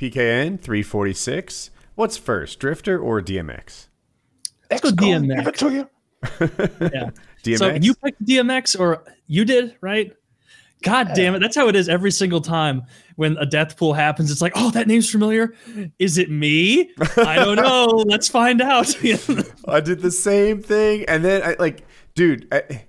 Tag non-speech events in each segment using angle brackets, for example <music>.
PKN 346. What's first, Drifter or DMX? Let's go DMX. Give it to you. Yeah. DMX. So you picked DMX or you did, right? God damn it. That's how it is every single time when a death pool happens. It's like, oh, that name's familiar. Is it me? I don't <laughs> know. Let's find out. <laughs> I did the same thing, and then I like, dude, I,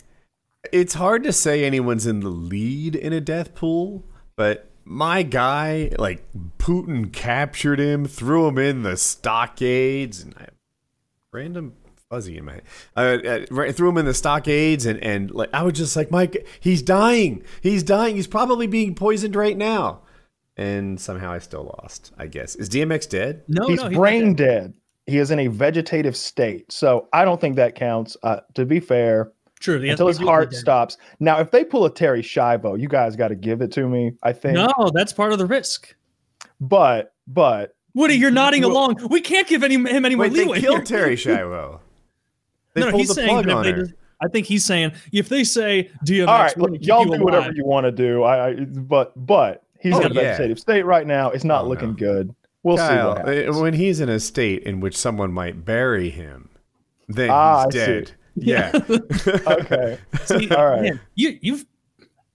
it's hard to say anyone's in the lead in a death pool, but my guy, like Putin captured him, threw him in the stockades, and I random fuzzy in my head. Uh, uh, right- threw him in the stockades, and and like I was just like, Mike, he's dying, he's dying, he's probably being poisoned right now. And somehow I still lost. I guess is DMX dead? no, he's no. not brain dead. dead. He is in a vegetative state. So I don't think that counts. Uh, to be fair, True. he until his heart dead. stops. Now, if they pull a Terri Schiavo, you guys got to give it to me. I think. No, that's part of the risk. But but Woody, you're nodding Well- along. We can't give any, him any more Wait, they leeway. killed here. Terry <laughs> Schiavo. They no, no, pulled he's the saying plug that on they her. just- I think he's saying if they say DMX, all right, we're look, gonna y'all you do whatever alive. you want to do. I, I but but he's Oh, in a yeah. vegetative state right now. It's not Oh, looking no. good. We'll see Kyle, what happens. uh, when he's in a state in which someone might bury him, then Ah, he's I see. Dead. Yeah. <laughs> okay. See, All right. man, you you've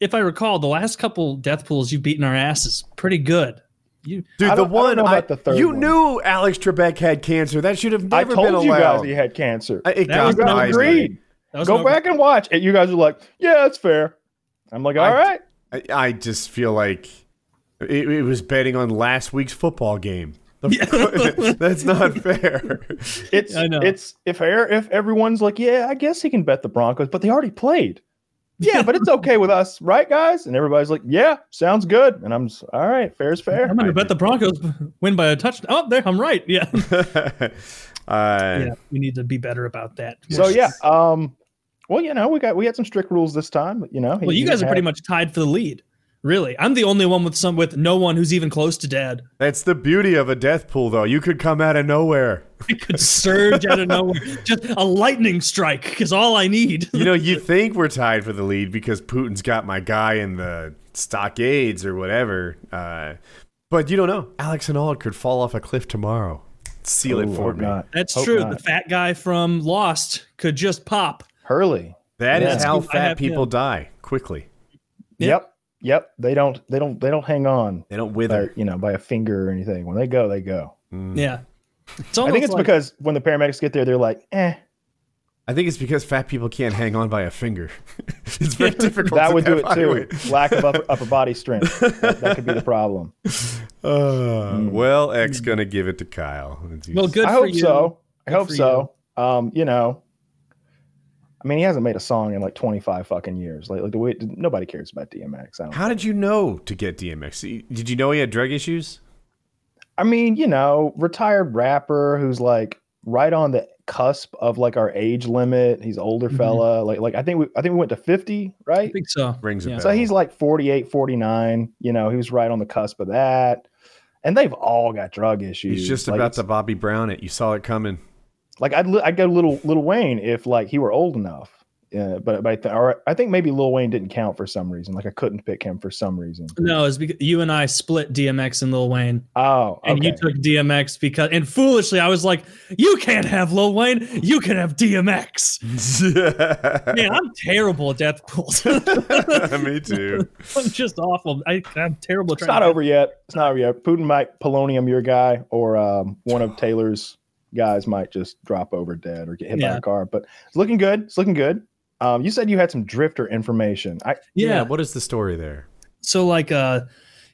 if I recall, the last couple death pools you've beaten our asses pretty good. You Dude, the I one I, about the third you one. knew Alex Trebek had cancer. That should have I never told been you allowed. guys he had cancer. I- it That got was you guys not by me. agreed. that was Go no- back and watch. And you guys are like, yeah, that's fair. I'm like, all I- right. I, I just feel like it, it was betting on last week's football game. The- <laughs> That's not fair. <laughs> It's I know. it's if air if everyone's like, yeah, I guess he can bet the Broncos, but they already played. Yeah, but it's okay with us, <laughs> right, guys? And everybody's like, yeah, sounds good. And I'm just, all right, fair's fair. I'm going to bet the Broncos win by a touchdown. Oh, there, I'm right. Yeah. uh, yeah, we need to be better about that. So yeah, um, well, you know, we got we had some strict rules this time. You know, Well, you guys are pretty much tied for the lead. Really, I'm the only one with some with no one who's even close to dead. That's the beauty of a death pool, though. You could come out of nowhere. It could surge out of nowhere, just a lightning strike is all I need. You know, you think we're tied for the lead because Putin's got my guy in the stockades or whatever. Uh, but you don't know. Alex and all could fall off a cliff tomorrow. Seal it for hope me. not. That's Hope true. not. The fat guy from Lost could just pop. Hurley. That is Yeah. how fat have- people yeah. die quickly. Yeah. Yep, yep. They don't they don't they don't hang on They don't by, wither. you know by a finger or anything. When they go, they go. Yeah. It's I think it's like- because when the paramedics get there, they're like, eh. I think it's because fat people can't hang on by a finger. <laughs> it's very difficult. That to would do it too. weight. Lack of upper, upper body strength. <laughs> That, that could be the problem. Uh, Well, X gonna give it to Kyle. well, good I for hope you. so. I Good hope for so. Um, you know, I mean, he hasn't made a song in like 25 fucking years. Like, like the way nobody cares about DMX. I, don't How did you know to get DMX? Did you know he had drug issues? I mean, you know, retired rapper who's like right on the cusp of like our age limit. He's older Mhm. fella. Like, like I think we, I think we went to 50, I right? think so. Rings a Yeah. bell. So he's like 48, 49. You know, he was right on the cusp of that. And they've all got drug issues. He's just Like, about to Bobby Brown it. You saw it coming. Like I'd li- I'd go little little Wayne if like he were old enough. Yeah, but but I, th- or I think maybe Lil Wayne didn't count for some reason. Like I couldn't pick him for some reason. No, it's because you and I split DMX and Lil Wayne, Oh, and you took DMX because, and foolishly, I was like, "You can't have Lil Wayne, you can have DMX." <laughs> Man, I'm terrible at death pools. <laughs> Me too. <laughs> I'm just awful. I, I'm terrible. at it's not to- over yet. It's not over yet. Putin might polonium your guy, or um, one of <sighs> Taylor's guys might just drop over dead or get hit by a car. But it's looking good. It's looking good. Um, you said you had some drifter information. I Yeah. What is the story there? So like uh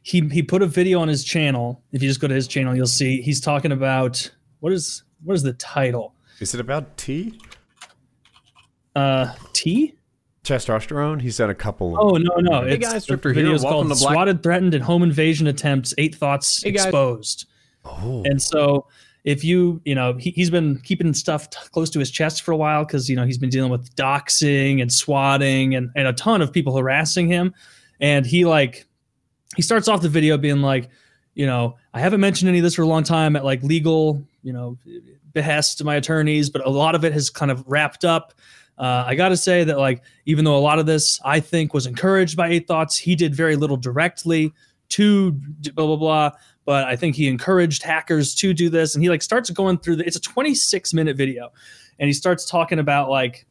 he he put a video on his channel. If you just go to his channel, you'll see he's talking about what is what is the title? Is it about T? Uh T? Testosterone? He's done a couple. Oh no, no. Hey it's guys, the Drifter here. Welcome called to Black- Swatted, Threatened, and Home Invasion Attempts, Eight Thoughts Hey, guys. Exposed. Oh. And so if you, you know, he, he's been keeping stuff t- close to his chest for a while because, you know, he's been dealing with doxing and swatting and, and a ton of people harassing him. And he like, he starts off the video being like, you know, I haven't mentioned any of this for a long time at like legal, you know, behest to my attorneys, but a lot of it has kind of wrapped up. Uh, I got to say that, like, even though a lot of this I think was encouraged by Eight Thoughts, he did very little directly to blah blah blah. But I think he encouraged hackers to do this, and he like starts going through the. It's a 26 minute video, and he starts talking about like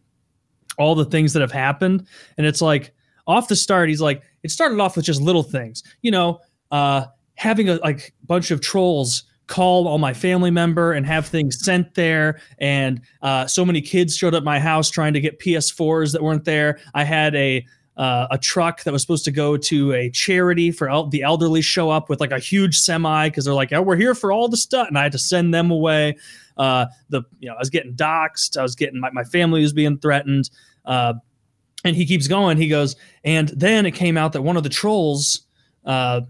all the things that have happened, and it's like off the start, he's like, it started off with just little things, you know, uh, having a like bunch of trolls call all my family member and have things sent there. And uh, so many kids showed up my house trying to get ps4s that weren't there. I had a uh, a truck that was supposed to go to a charity for el- the elderly show up with like a huge semi because they're like, oh, we're here for all the stuff, and I had to send them away. Uh, the you know I was getting doxxed, I was getting my, my family was being threatened, uh, and he keeps going. He goes, and then it came out that one of the trolls uh,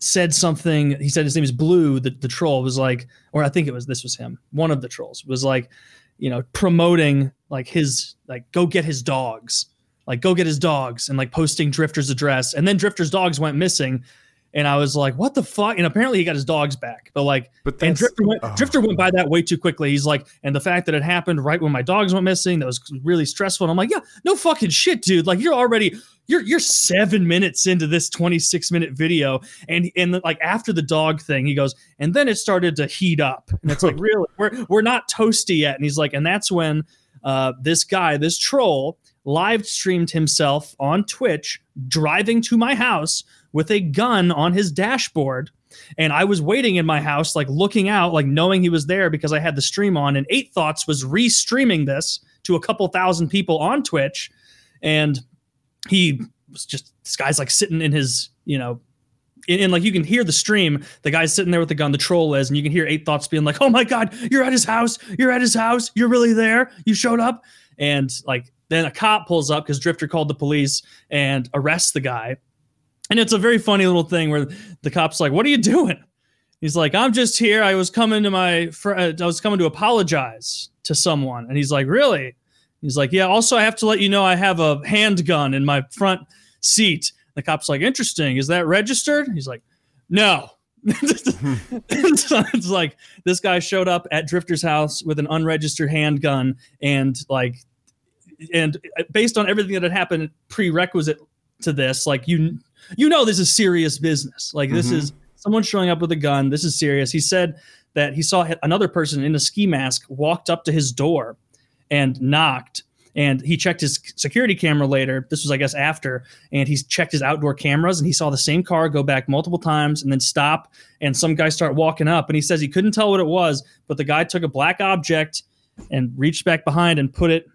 said something. He said his name is Blue. The, the troll was like, or I think it was this was him. One of the trolls was like, you know, promoting like his like go get his dogs like go get his dogs and like posting Drifter's address. And then Drifter's dogs went missing. And I was like, what the fuck? And apparently he got his dogs back. But like, But and Drifter went, oh. Drifter went by that way too quickly. He's like, and the fact that it happened right when my dogs went missing, that was really stressful. And I'm like, yeah, no fucking shit, dude. Like you're already you're you're seven minutes into this 26 minute video. And and like after the dog thing, he goes, and then it started to heat up. And it's like, <laughs> really, we're we're not toasty yet. And he's like, and that's when uh, this guy, this troll, live streamed himself on Twitch driving to my house with a gun on his dashboard. And I was waiting in my house, like looking out, like knowing he was there because I had the stream on. And Eight Thoughts was re-streaming this to a couple thousand people on Twitch. And he was just this guy's like sitting in his, you know, and, like you can hear the stream, the guy's sitting there with the gun, the troll is, and you can hear Eight Thoughts being like, "Oh my god, you're at his house! You're at his house! You're really there! You showed up!" And like then a cop pulls up because Drifter called the police and arrests the guy. And it's a very funny little thing where the cop's like, "What are you doing?" He's like, "I'm just here. I was coming to my, fr- uh, I was coming to apologize to someone." And he's like, "Really?" He's like, "Yeah. Also, I have to let you know I have a handgun in my front seat." The cop's like, "Interesting. Is that registered?" He's like, "No." <laughs> it's like this guy showed up at Drifter's house with an unregistered handgun and like and based on everything that had happened prerequisite to this like you you know this is serious business. Like this Mhm. is someone showing up with a gun. This is serious. He said that he saw another person in a ski mask walked up to his door and knocked and he checked his security camera later. This was i guess after and he checked his outdoor cameras and he saw the same car go back multiple times and then stop and some guy start walking up and he says he couldn't tell what it was but the guy took a black object and reached back behind and put it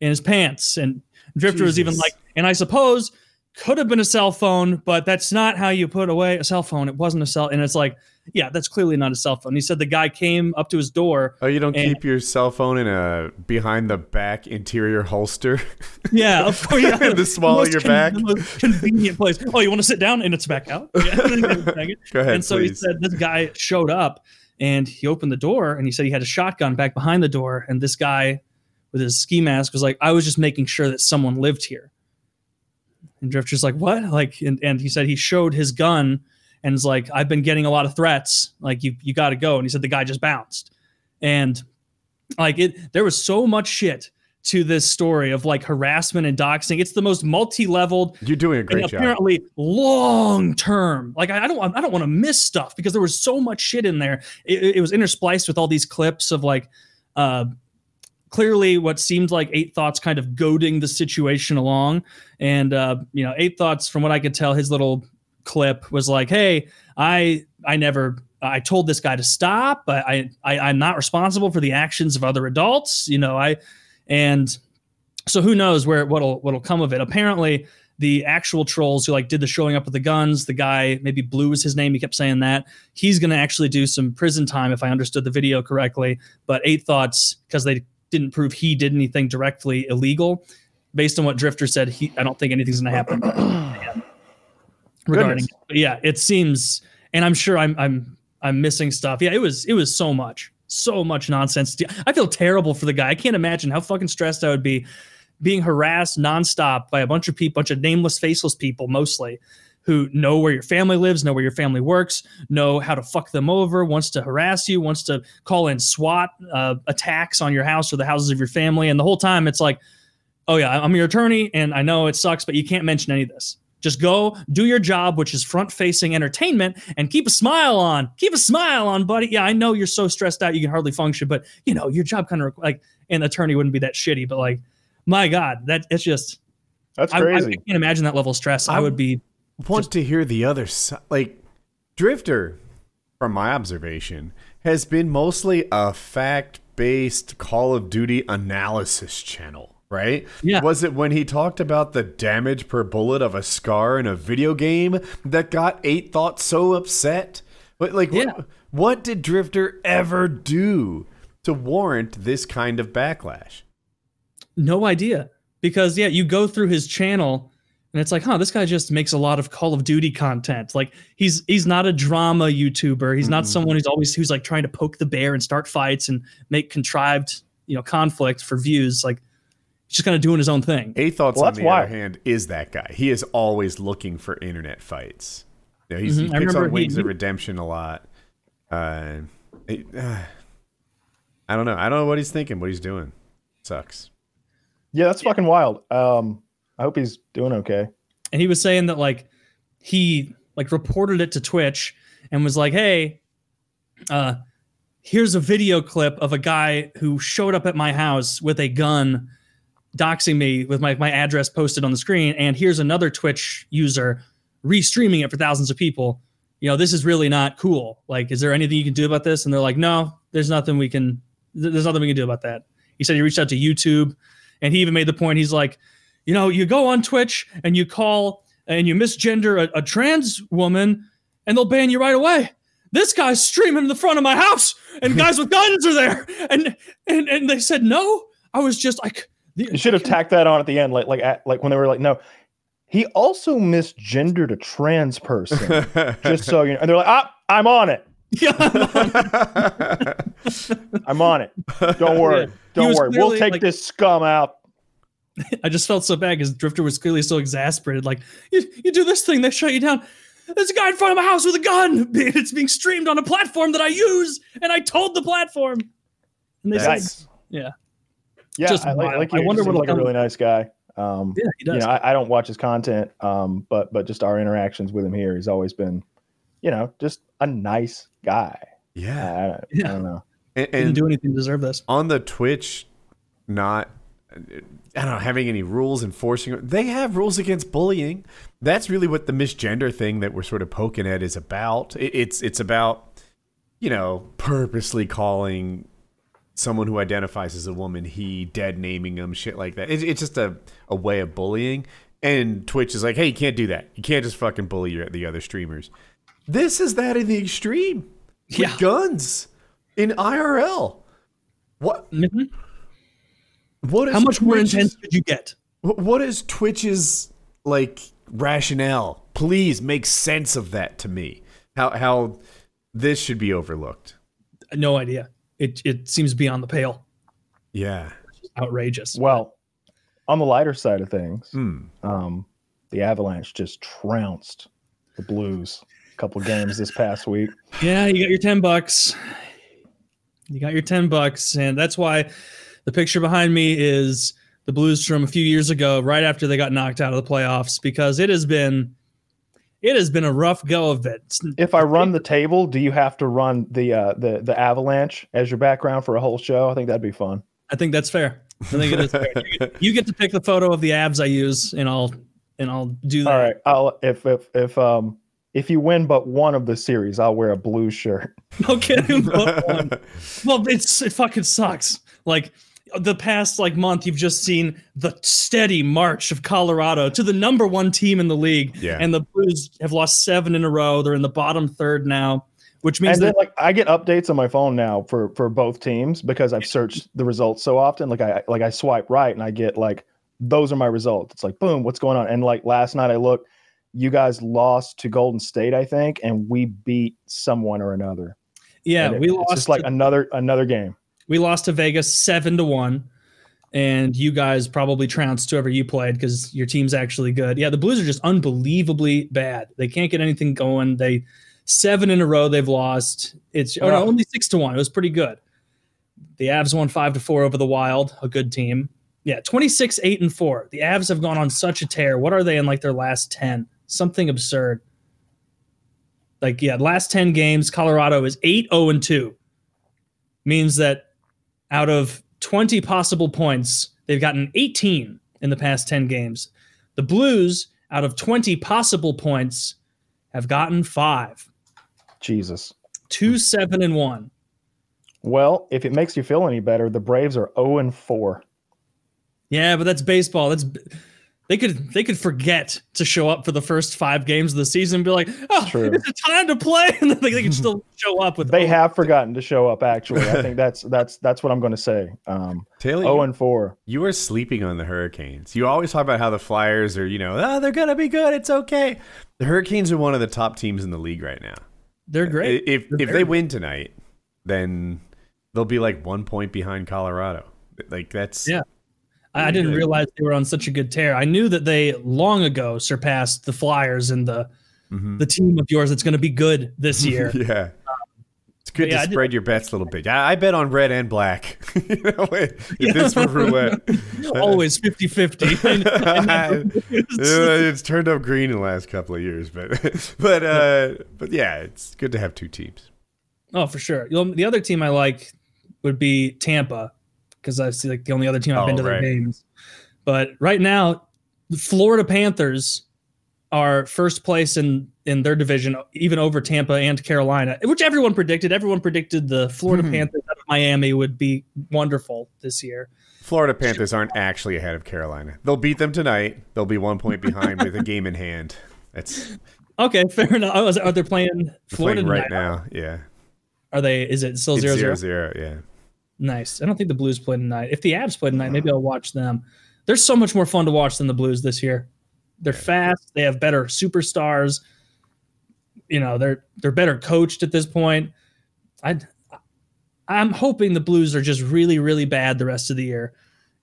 in his pants. And drifter was even like and i suppose could have been a cell phone but that's not how you put away a cell phone. It wasn't a cell and it's like yeah that's clearly not a cell phone. He said the guy came up to his door Oh, you don't And- keep your cell phone in a behind the back interior holster? <laughs> yeah of course <laughs> yeah. The small of most your con- back. the most convenient place. Oh you want to sit down? And it's back out. <laughs> Yeah. Go ahead, and so he said this guy showed up and he opened the door and he said he had a shotgun back behind the door. And this guy with his ski mask was like i was just making sure that someone lived here and drifter's like what like and, and he said he showed his gun and is like i've been getting a lot of threats like you you got to go and he said the guy just bounced and like it there was so much shit to this story of like harassment and doxing it's the most multi-leveled You're doing a and great job. apparently long term. Like I, I don't I don't want to miss stuff because there was so much shit in there. It, it was interspliced with all these clips of like uh clearly what seemed like eight thoughts kind of goading the situation along. And uh you know eight thoughts from what i could tell his little clip was like hey i i never i told this guy to stop i i i'm not responsible for the actions of other adults you know i and so who knows where what'll what'll come of it. Apparently the actual trolls who like did the showing up with the guns the guy maybe blue was his name he kept saying that he's going to actually do some prison time if i understood the video correctly. But eight thoughts because they didn't prove he did anything directly illegal. Based on what drifter said he i don't think anything's going to happen. <clears throat> Regarding. Yeah it seems and i'm sure i'm i'm i'm missing stuff. Yeah it was it was so much so much nonsense. I feel terrible for the guy. I can't imagine how fucking stressed i would be being harassed nonstop by a bunch of people bunch of nameless faceless people mostly who know where your family lives, know where your family works, know how to fuck them over, wants to harass you, wants to call in SWAT uh, attacks on your house or the houses of your family. And the whole time it's like, oh, yeah, I'm your attorney and I know it sucks, but you can't mention any of this. Just go do your job, which is front facing entertainment, and keep a smile on. Keep a smile on, buddy. Yeah, I know you're so stressed out you can hardly function, but you know your job kind of like an attorney wouldn't be that shitty, but like, my God, that it's just That's I, I crazy. can't imagine that level of stress. I, I- would be. Want to hear the other side. Like Drifter, from my observation, has been mostly a fact-based Call of Duty analysis channel. Right? Yeah. Was it when he talked about the damage per bullet of a scar in a video game that got Eight Thought so upset? But like, Yeah. what, what did Drifter ever do to warrant this kind of backlash? No idea. Because yeah, you go through his channel and it's like, huh, this guy just makes a lot of Call of Duty content. Like he's he's not a drama YouTuber. He's not Mm-mm. someone who's always who's like trying to poke the bear and start fights and make contrived, you know, conflict for views. Like he's just kind of doing his own thing. Eight Thoughts, Well, on the why. other hand, is that guy. He is always looking for internet fights. You know, he's, Mhm. He picks remember on he- Wings of Redemption a lot. Uh, it- uh, I don't know. I don't know what he's thinking, what he's doing. Sucks. yeah, that's fucking wild. Um, I hope he's doing okay. and he was saying that like he like reported it to Twitch and was like, "Hey, uh, here's a video clip of a guy who showed up at my house with a gun, doxing me with my my address posted on the screen, and here's another Twitch user restreaming it for thousands of people. You know, this is really not cool. Like, is there anything you can do about this?" And they're like, "No, there's nothing we can. There's nothing we can do about that." He said he reached out to YouTube, and he even made the point. He's like you know, you go on Twitch and you call and you misgender a, a trans woman and they'll ban you right away. This guy's streaming in the front of my house and guys with guns are there. And and and they said no. I was just like You should have tacked that on at the end, like like at, like when they were like, no. He also misgendered a trans person, <laughs> just so you know. And they're like, ah, I'm on it. yeah. <laughs> <laughs> I'm on it. Don't worry. Don't was worry. We'll take like- this scum out. <laughs> I just felt so bad because Drifter was clearly so exasperated. Like, you, you do this thing, they shut you down. There's a guy in front of my house with a gun. <laughs> It's being streamed on a platform that I use, and I told the platform. And they said, yeah. Yeah, Just I, like, wild. like I wonder what'll like a really nice guy. Um, yeah, he does. you know, I, I don't watch his content, um, but but just our interactions with him here, he's always been, you know, just a nice guy. Yeah. I, I Yeah. don't know. And, He didn't do anything to deserve this. on the Twitch, not I don't know having any rules enforcing. They have rules against bullying. That's really what the misgender thing that we're sort of poking at is about. It's it's about you know purposely calling someone who identifies as a woman he, dead naming them, shit like that. It's, it's just a a way of bullying. And Twitch is like, hey, you can't do that. You can't just fucking bully your, the other streamers. This is that in the extreme. With Yeah. guns in IRL. What Mhm. What is How much more intense could you get? What is Twitch's like rationale? Please make sense of that to me. How how this should be overlooked. No idea. It it seems beyond the pale. Yeah. Outrageous. Well, on the lighter side of things, Hmm. um, the Avalanche just trounced the Blues. A couple games this past week. Yeah, you got your ten bucks. You got your ten bucks, and that's why the picture behind me is the Blues from a few years ago, right after they got knocked out of the playoffs, because it has been it has been a rough go of it. If I run the table, do you have to run the uh, the the Avalanche as your background for a whole show? I think that'd be fun. I think that's fair. I think it is fair. You get, you get to pick the photo of the Avs I use, and I'll and I'll do that. All right, I'll if if if um if you win but one of the series, I'll wear a blue shirt. Okay. but <laughs> one. Well, it's it fucking sucks. Like the past like month, you've just seen the steady march of Colorado to the number one team in the league, Yeah. and the Blues have lost seven in a row. They're in the bottom third now, which means And then like I get updates on my phone now for for both teams because I've searched the results so often. Like I like I swipe right and I get like those are my results. It's like boom, what's going on? And like last night I looked, you guys lost to Golden State, I think, and we beat someone or another. yeah, it- we it's lost. just like to, another another game. We lost to Vegas seven to one, and you guys probably trounced whoever you played because your team's actually good. Yeah, the Blues are just unbelievably bad. They can't get anything going. They seven in a row they've lost. It's oh, no, only six to one. It was pretty good. The Avs won five to four over the Wild, a good team. Yeah, 26, 8, and 4. The Avs have gone on such a tear. What are they in like their last 10? Something absurd. Like, yeah, last 10 games, Colorado is 8, 0, and 2. Means that out of 20 possible points, they've gotten 18 in the past 10 games. The Blues, out of 20 possible points, have gotten five. Jesus. Two, seven, and one. Well, if it makes you feel any better, the Braves are 0 and 4. Yeah, but that's baseball. That's they could they could forget to show up for the first five games of the season and be like, oh, True. it's a time to play, <laughs> and then they, they could still <laughs> show up with. They oh, have forgotten to show up. Actually, I think that's that's that's what I'm going to say. Um, Taylor, 0 and 4. you are sleeping on the Hurricanes. You always talk about how the Flyers are, you know, oh, they're gonna be good. It's okay. The Hurricanes are one of the top teams in the league right now. they're great. If They're if very they win tonight, then they'll be like one point behind Colorado. Like that's Yeah. I, didn't realize they were on such a good tear. I knew that they long ago surpassed the Flyers and the Mhm. the team of yours that's going to be good this <laughs> year. yeah. It's good yeah, to spread your bets a little bit. I, I bet on red and black. <laughs> you know, if <laughs> this were roulette. Always 50 50. Yeah, it's turned up green in the last couple of years, but but uh, but yeah, it's good to have two teams. Oh, for sure. You know, the other team I like would be Tampa because I see like the only other team I've Oh, been to right. their games. But right now, the Florida Panthers are first place in in their division, even over Tampa and Carolina, which everyone predicted. Everyone predicted the Florida Hmm. Panthers out of Miami would be wonderful this year. Florida Panthers aren't actually ahead of Carolina. They'll beat them tonight. They'll be one point behind with a game in hand. That's Okay, fair enough. Oh, is- Are they playing Florida playing right tonight? now. Yeah, Are they? Is it still it's zero zero zero? zero. Yeah. Nice. I don't think the Blues play tonight. If the Avs play tonight, maybe I'll watch them. They're so much more fun to watch than the Blues this year. They're fast. They have better superstars. You know, they're they're better coached at this point. I I'm hoping the Blues are just really really bad the rest of the year,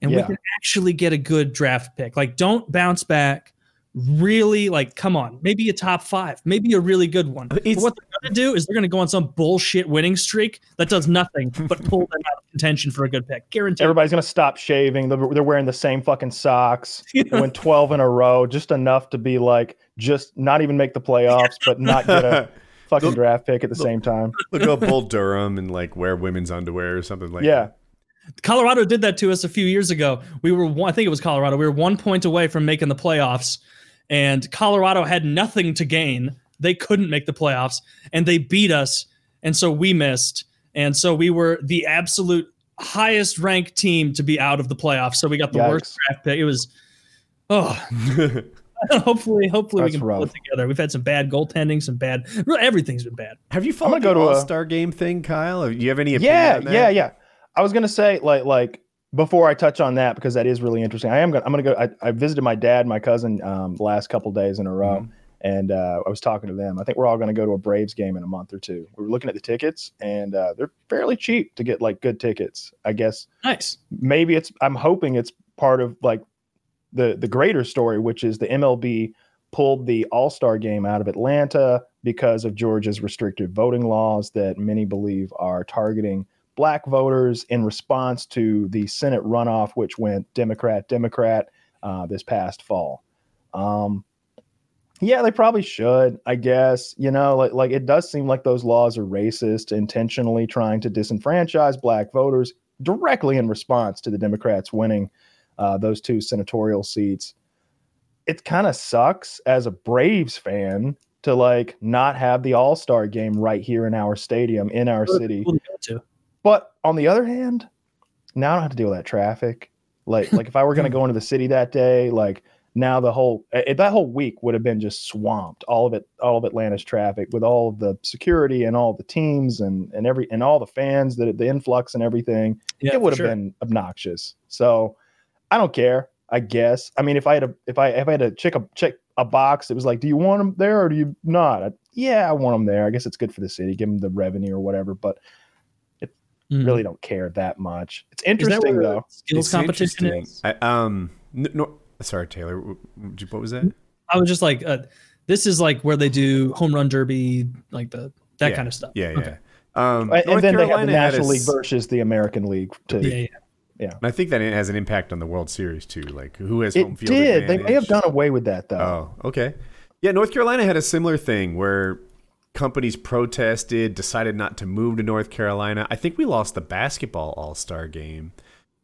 and we can actually get a good draft pick. Like, don't bounce back. Really, like, come on, maybe a top five, maybe a really good one. It's- what they're going to do is they're going to go on some bullshit winning streak that does nothing but pull them out of contention for a good pick. Guaranteed. Everybody's going to stop shaving. They're, they're wearing the same fucking socks. <laughs> They win 12 in a row, just enough to be like, just not even make the playoffs, but not get a <laughs> fucking draft pick at the same time. <laughs> They'll go Bull Durham and like wear women's underwear or something like that. Yeah. Colorado did that to us a few years ago. We were, one, I think it was Colorado. We were one point away from making the playoffs, and Colorado had nothing to gain. They couldn't make the playoffs, and they beat us, and so we missed, and so we were the absolute highest ranked team to be out of the playoffs. So we got the worst draft pick. It was, oh, that. <laughs> hopefully, hopefully we That's can pull it together. We've had some bad goaltending, some bad, really everything's been bad. Have you gonna followed go the to a- All Star Game thing, Kyle? Do you have any opinion Yeah, on that? yeah, yeah. I was gonna say like like before I touch on that because that is really interesting. I am gonna I'm gonna go. I, I visited my dad, and my cousin, um, the last couple days in a row, Mhm. And uh, I was talking to them. I think we're all gonna go to a Braves game in a month or two. We were looking at the tickets, and uh, they're fairly cheap to get like good tickets. I guess Nice. maybe it's. I'm hoping it's part of like the the greater story, which is the MLB pulled the All Star game out of Atlanta because of Georgia's restrictive voting laws that many believe are targeting black voters in response to the Senate runoff, which went Democrat Democrat uh, this past fall. Um, yeah, they probably should. I guess you know, like like it does seem like those laws are racist, intentionally trying to disenfranchise black voters directly in response to the Democrats winning uh, those two senatorial seats. It kind of sucks as a Braves fan to like not have the All Star game right here in our stadium in our city. Cool to go to. But on the other hand, now I don't have to deal with that traffic. Like like if I were going <laughs> to go into the city that day, like now the whole eh, that whole week would have been just swamped. All of it, all of Atlanta's traffic with all of the security and all the teams and and every and all the fans that the influx and everything. Yeah, it would have sure. been obnoxious. So I don't care. I guess. I mean, if I had a if I if I had to check a check a box, it was like, do you want them there or do you not? I, yeah, I want them there. I guess it's good for the city, give them the revenue or whatever. But Mhm. really don't care that much. It's Is that interesting where though. Skills It's competition interesting. is. I, um, n- no, sorry, Taylor. w- w- What was that? I was just like, uh, this is like where they do home run derby, like the that Yeah. kind of stuff. Yeah, yeah. Okay. Um, And, North and then they have the Carolina a National League versus the American League too. Yeah, yeah. yeah. And I think that it has an impact on the World Series too. Like who has home It field did. They may have advantage. done away with that though. Oh, okay. Yeah, North Carolina had a similar thing where companies protested, decided not to move to North Carolina. I think we lost the basketball All Star game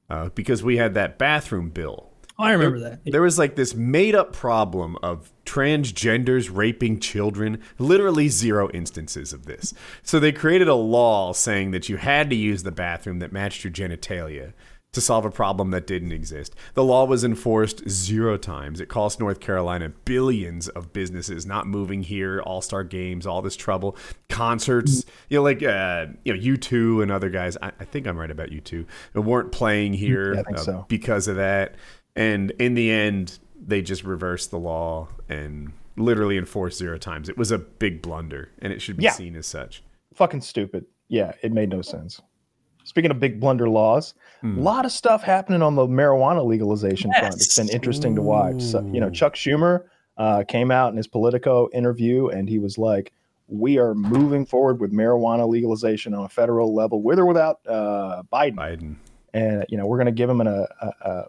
uh, because we had that bathroom bill. Oh, I remember that. There was like this made up problem of transgenders raping children, literally zero instances of this. So they created a law saying that you had to use the bathroom that matched your genitalia to solve a problem that didn't exist. The law was enforced zero times. It cost North Carolina billions of businesses not moving here, all star games, all this trouble, concerts, you know, like, uh, you know, U2 and other guys. I, I think I'm right about U2, weren't playing here Yeah, uh, so. because of that. And in the end, they just reversed the law and literally enforced zero times. It was a big blunder, and it should be Yeah. seen as such. Fucking stupid. Yeah, it made no sense. Speaking of big blunder laws, a Hmm. lot of stuff happening on the marijuana legalization front. It's been Yes. interesting to watch. So, you know, Chuck Schumer uh, came out in his Politico interview and he was like, "We are moving forward with marijuana legalization on a federal level, with or without uh, Biden." Biden. and you know we're going to give him an a, a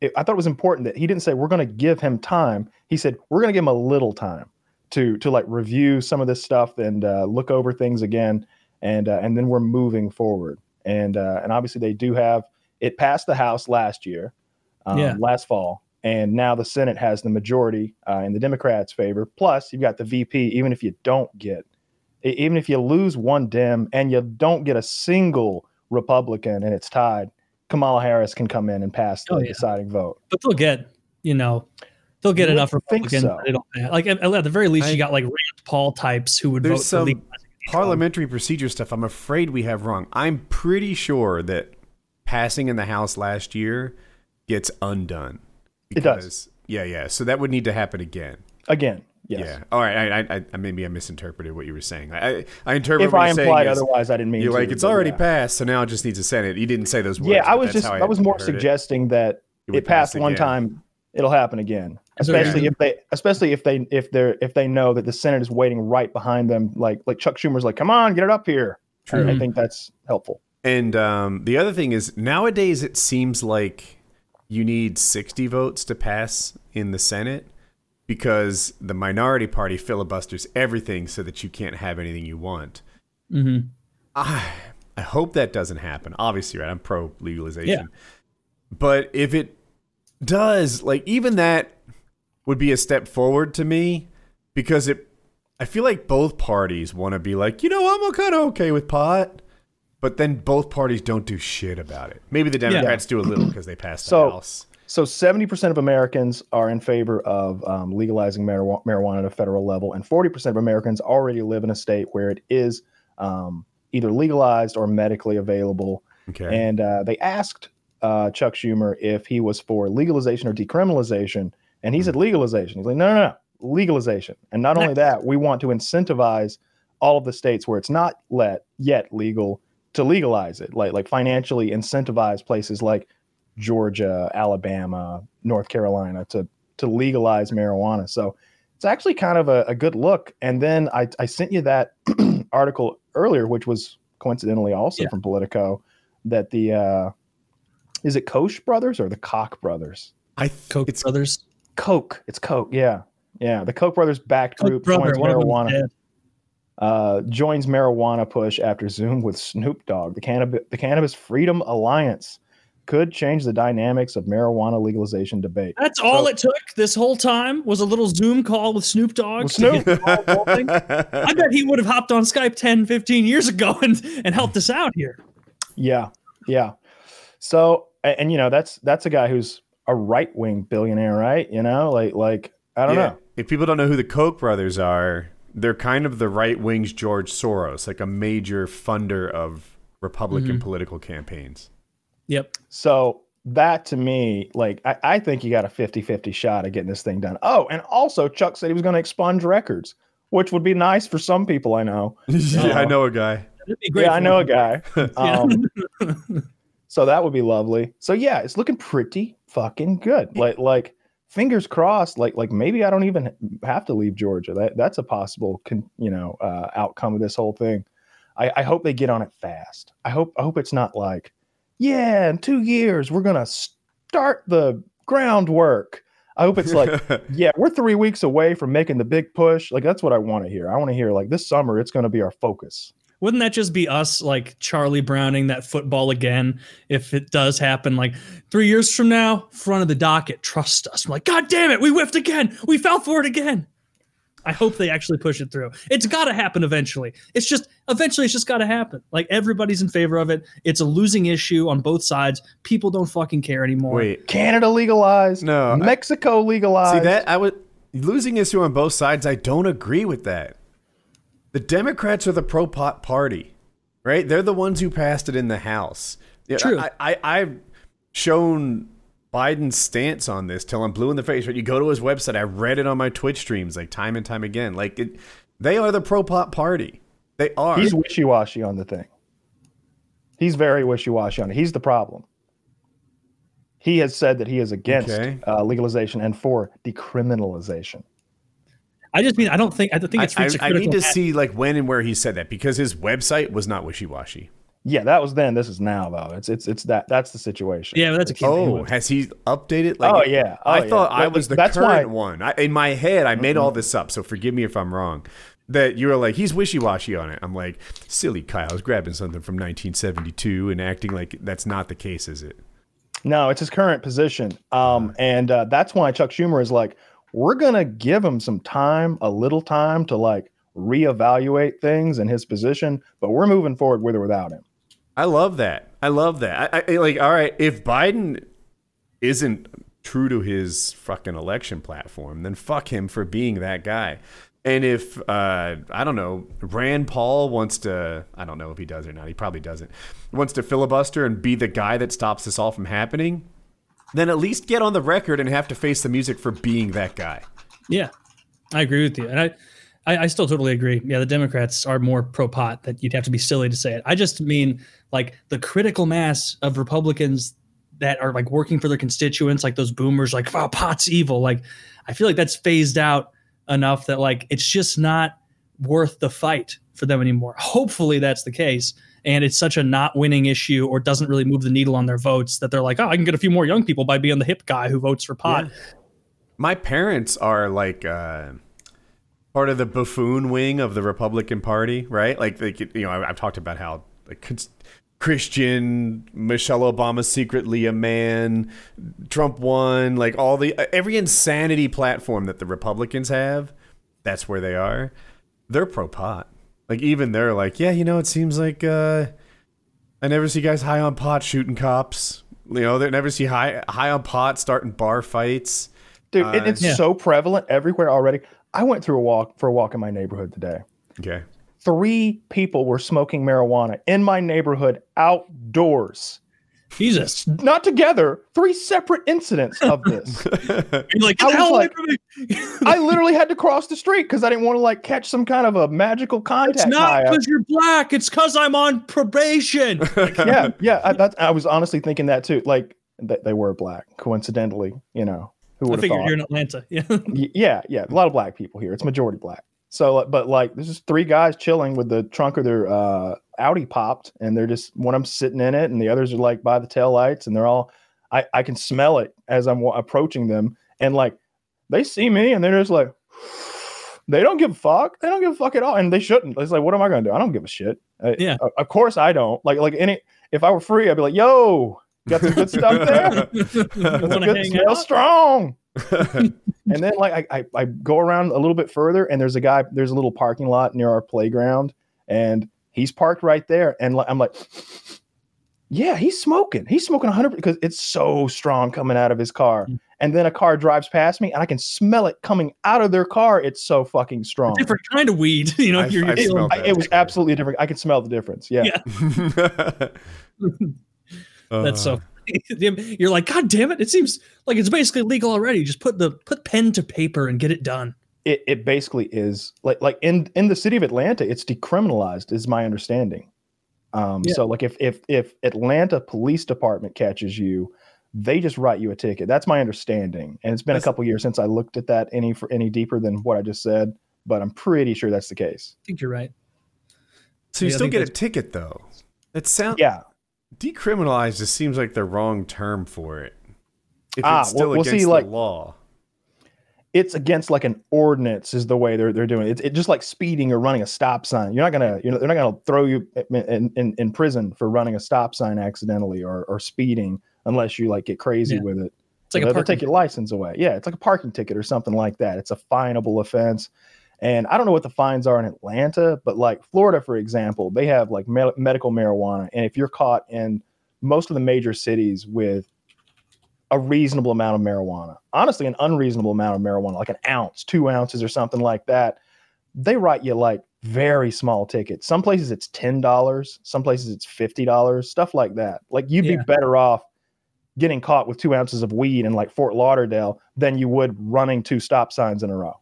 it, I thought it was important that he didn't say we're going to give him time. He said we're going to give him a little time to to like review some of this stuff and uh, look over things again, and uh, and then we're moving forward. And uh, and obviously they do have it passed the House last year, um, Yeah. last fall, and now the Senate has the majority uh, in the Democrats' favor. Plus you've got the VP. Even if you don't get, even if you lose one Dem and you don't get a single Republican and it's tied, Kamala Harris can come in and pass oh, the Oh, yeah. deciding vote. but they'll get you know they'll get You enough would think Republicans. so. like at, at the very least, I- you got like Rand Paul types who would vote There's for some legalizing it. parliamentary procedure stuff I'm afraid we have wrong. I'm pretty sure that passing in the House last year gets undone. It does. Yeah, yeah. So that would need to happen again. Again, yes. Yeah. All right. I, I, I maybe I misinterpreted what you were saying. I, I, I interpreted If what I you're saying implied is otherwise, I didn't mean You're to, like it's already yeah. passed, so now it just needs a Senate. You didn't say those words. Yeah, I was just how I was more heard it. suggesting that It it passed pass one time, it'll happen again. Okay. Especially if they especially if they if they're if they know that the Senate is waiting right behind them, like like Chuck Schumer's like, come on, get it up here. I- I think that's helpful. And um, the other thing is nowadays it seems like you need 60 votes to pass in the Senate because the minority party filibusters everything so that you can't have anything you want. Mhm. I, I hope that doesn't happen. Obviously, right? I'm pro legalization. Yeah. But if it does, like even that would be a step forward to me because it I feel like both parties want to be like, you know, I'm kind of okay with pot, but then both parties don't do shit about it. Maybe the Democrats do a little because they passed the So- House. So 70% of Americans are in favor of um, legalizing marijuana, marijuana at a federal level, and 40% of Americans already live in a state where it is um, either legalized or medically available. Okay. And uh, they asked uh, Chuck Schumer if he was for legalization or decriminalization, and he said legalization. He's like, no, no, no, legalization. And not only that, we want to incentivize all of the states where it's not let yet legal to legalize it, like like financially incentivize places like Georgia, Alabama, North Carolina to to legalize marijuana. So it's actually kind of a, a good look. And then I, I sent you that <clears throat> article earlier, which was coincidentally also Yeah. from Politico, that the uh, is it Koch brothers or the Koch brothers? I th- Koch it's brothers. Koch. It's Koch. Yeah, yeah. The Koch brothers backed Koch group brother, joins one of them's marijuana uh, joins marijuana push after Zoom with Snoop Dogg. The cannabis the Cannabis Freedom Alliance could change the dynamics of marijuana legalization debate. That's all So- it took this whole time was a little Zoom call with Snoop Dogg. With Snoop. get the ball rolling. <laughs> I bet he would have hopped on Skype 10, 15 years ago <laughs> and, and helped us out here. Yeah, yeah. So, a- and, you know, that's that's a guy who's a right wing billionaire, right? You know, like like I don't Yeah. know. If people don't know who the Koch brothers are, they're kind of the right wing's George Soros, like a major funder of Republican Mm-hmm. political campaigns. Yep. So that to me, like I, I think you got a 50-50 shot of getting this thing done. Oh, and also Chuck said he was going to expunge records, which would be nice for some people I know. <laughs> yeah, I know a guy. It'd be great. yeah, I know a guy. <laughs> Um, <laughs> so that would be lovely. So yeah, it's looking pretty fucking good. Like like fingers crossed. Like like maybe I don't even have to leave Georgia. That that's a possible con, you know uh, outcome of this whole thing. I, I hope they get on it fast. I hope I hope it's not like yeah, in two years we're gonna start the groundwork. I hope it's like, <laughs> yeah, we're three weeks away from making the big push. Like that's what I want to hear. I want to hear like this summer it's gonna be our focus. Wouldn't that just be us, like Charlie Browning that football again? If it does happen, like three years from now, front of the docket, trust us. I'm like, God damn it, we whiffed again. We fell for it again. I hope they actually push it through. It's got to happen eventually. It's just eventually it's just got to happen. Like everybody's in favor of it. It's a losing issue on both sides. People don't fucking care anymore. Wait, Canada legalized. No, I- Mexico legalized. see that I would losing issue on both sides. I don't agree with that. The Democrats are the pro pot party, right? They're the ones who passed it in the House. True. I, I, I've shown Biden's stance on this till I'm blue in the face. Right? You go to his website. I read it on my Twitch streams like time and time again. Like it, they are the pro pot party. They are. He's wishy washy on the thing. He's very wishy washy on it. He's the problem. He has said that he is against Okay. uh, legalization and for decriminalization. I just mean I don't think I think I, it's reached a I- I need to mass. see like when and where he said that because his website was not wishy washy. Yeah, that was then. This is now, though. It's it's it's that that's the situation. Yeah, but that's a kid. Oh, has he updated? Like, Oh, yeah. Oh, I yeah. thought I was the that's current why- one. I, in my head, I made all this up, so forgive me if I'm wrong. That you were like, he's wishy washy on it. I'm like, silly Kyle's grabbing something from 1972 and acting like that's not the case, is it? No, it's his current position. Um, and uh, that's why Chuck Schumer is like, we're gonna give him some time, a little time to like reevaluate things in his position, but we're moving forward with or without him. I love that. I love that. I, I like. All right, if Biden isn't true to his fucking election platform, then fuck him for being that guy. And if uh, I don't know, Rand Paul wants to, I don't know if he does or not. He probably doesn't. Wants to filibuster and be the guy that stops this all from happening. Then at least get on the record and have to face the music for being that guy. Yeah, I agree with you, and I, I, I still totally agree. Yeah, the Democrats are more pro pot. That you'd have to be silly to say it. I just mean like the critical mass of Republicans that are like working for their constituents, like those boomers, like wow, pot's evil. Like I feel like that's phased out enough that like it's just not worth the fight for them anymore. Hopefully that's the case. And it's such a not winning issue or doesn't really move the needle on their votes that they're like, oh, I can get a few more young people by being the hip guy who votes for pot. My parents are like uh, part of the buffoon wing of the Republican Party, right? Like, they, you know, I, I've talked about how like Christian, Michelle Obama secretly a man, Trump won, like all the every insanity platform that the Republicans have, that's where they are. They're pro pot. Like even they're like, yeah, you know, it seems like uh, I never see guys high on pot shooting cops. You know, they never see high high on pot starting bar fights. Dude, it- it's Yeah. so prevalent everywhere already. I went through a walk for a walk in my neighborhood today. Okay. Three people were smoking marijuana in my neighborhood outdoors. Jesus. Not together, three separate incidents of this. <laughs> Like, I was hell like- <laughs> I literally had to cross the street because I didn't want to like catch some kind of a magical contact. It's not because you're black. It's because I'm on probation. <laughs> yeah, yeah. I, that's, I was honestly thinking that too. Like they, they were black, coincidentally. You know, who I would have figured thought? you're in Atlanta. Yeah. Yeah, yeah. A lot of black people here. It's majority black. So, uh, but like, this is three guys chilling with the trunk of their uh, Audi popped, and they're just one of them sitting in it, and the others are like by the tail lights, and they're all. I I can smell it as I'm wa- approaching them, and like they see me, and they're just like. <sighs> They don't give a fuck. They don't give a fuck at all, and they shouldn't. It's like, what am I going to do? I don't give a shit. Uh, Yeah. Of course I don't. Like, like any. If I were free, I'd be like, "Yo, got some good stuff there." <laughs> Want to Good, smell out? strong. <laughs> and then like I, I I go around a little bit further and there's a guy there's a little parking lot near our playground and he's parked right there and like, I'm like yeah he's smoking he's smoking 100 because it's so strong coming out of his car Mm. and then a car drives past me and I can smell it coming out of their car it's so fucking strong Different kind of weed. <laughs> You know, I've- you're, I've you're it was absolutely different I could smell the difference yeah, Yeah. That's Uh, so. <laughs> You're like, God damn it! It seems like it's basically legal already. Just put the put pen to paper and get it done. It, it basically is like like in in the city of Atlanta, it's decriminalized, is my understanding. Um, Yeah. So like if if if Atlanta Police Department catches you, they just write you a ticket. That's my understanding, and it's been That's- a couple years since I looked at that any for any deeper than what I just said, but I'm pretty sure that's the case. I think you're right. So you Yeah, I still get a ticket though. It sounds Yeah, Decriminalized just seems like the wrong term for it. If Ah, it's still well- well, see, against the like- law. it's against like an ordinance is the way they're they're doing it. It's it, just like speeding or running a stop sign. You're not gonna you know they're not gonna throw you in, in, in prison for running a stop sign accidentally or, or speeding unless you like get crazy Yeah. with it. It's like they'll, they'll take your license away. Yeah, it's like a parking ticket or something like that. It's a finable offense. And I don't know what the fines are in Atlanta, but like Florida, for example, they have like me- medical marijuana. And if you're caught in most of the major cities with a reasonable amount of marijuana, honestly, an unreasonable amount of marijuana, like an ounce, two ounces, or something like that, they write you like very small tickets. Some places it's ten dollars, some places it's fifty dollars, stuff like that. Like you'd Yeah. be better off getting caught with two ounces of weed in like Fort Lauderdale than you would running two stop signs in a row.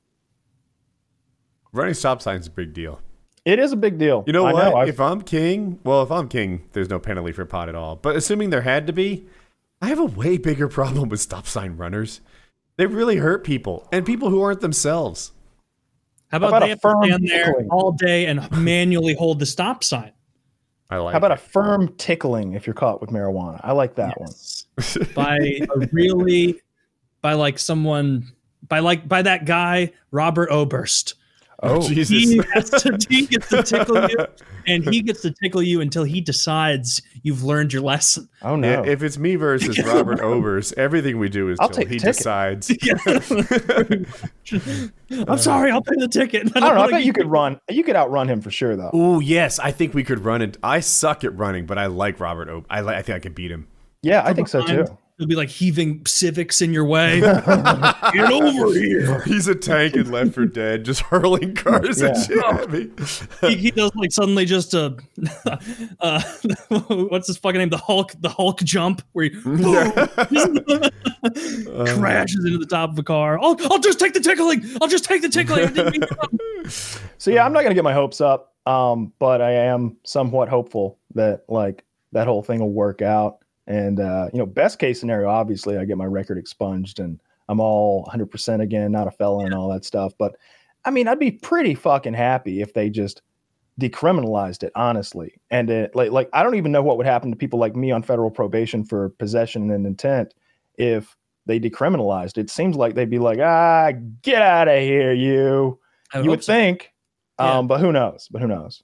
Running stop signs is a big deal. It is a big deal. You know I what? I've- if I'm king, well, if I'm king, there's no penalty for pot at all. But assuming there had to be, I have a way bigger <laughs> problem with stop sign runners. They really hurt people and people who aren't themselves. How about, about they a have to firm stand there tickling? all day and manually hold the stop sign? I like. how about a firm tickling if you're caught with marijuana? I like that one. By a really by like someone by like by that guy Robert Oberst. Oh, oh He Jesus! has to he gets to tickle you, and he gets to tickle you until he decides you've learned your lesson. Oh no. If it's me versus <laughs> Robert Oberst, everything we do is I'll till take he the ticket. decides. <laughs> <laughs> I'm sorry, I'll pay the ticket. I don't know. I bet you could run. You could outrun him for sure, though. Oh yes, I think we could run it. I suck at running, but I like Robert Oberst. I like. I think I could beat him. Yeah, I think so too. He'll be like heaving civics in your way. <laughs> Get over here. He's a tank in Left 4 Dead, just hurling cars and Yeah. shit at me. He, he does like suddenly just a uh, <laughs> <laughs> what's his fucking name? The Hulk, the Hulk jump where he crashes into the top of a car. I'll, I'll just take the tickling. I'll just take the tickling. I didn't mean to run. So yeah, I'm not gonna get my hopes up, um, but I am somewhat hopeful that like that whole thing will work out. And uh, you know, best case scenario, obviously, I get my record expunged and I'm all 100 percent again, not a felon and all that stuff. But I mean, I'd be pretty fucking happy if they just decriminalized it, honestly. And it, like, like I don't even know what would happen to people like me on federal probation for possession and intent if they decriminalized. It seems like they'd be like, ah, get out of here, you you would so. think, Yeah. um, but who knows? But who knows?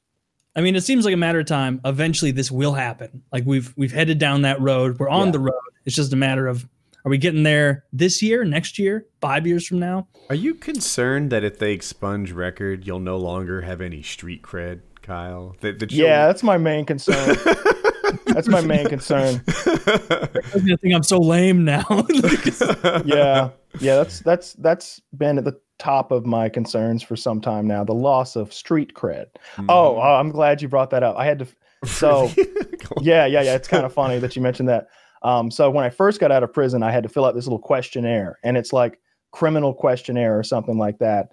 I mean, it seems like a matter of time. Eventually, this will happen. Like we've we've headed down that road. We're on Yeah. the road. It's just a matter of are we getting there this year, next year, five years from now? Are you concerned that if they expunge record, you'll no longer have any street cred, Kyle? That, that Yeah, that's my main concern. that's my main concern. <laughs> I'm think I'm so lame now. <laughs> Yeah, yeah, that's that's that's been at the top of my concerns for some time now. The loss of street cred. Mm-hmm. Oh, oh, I'm glad you brought that up. I had to. <laughs> So <laughs> yeah, yeah, yeah. It's kind of <laughs> funny that you mentioned that. Um, so when I first got out of prison, I had to fill out this little questionnaire, and it's like criminal questionnaire or something like that.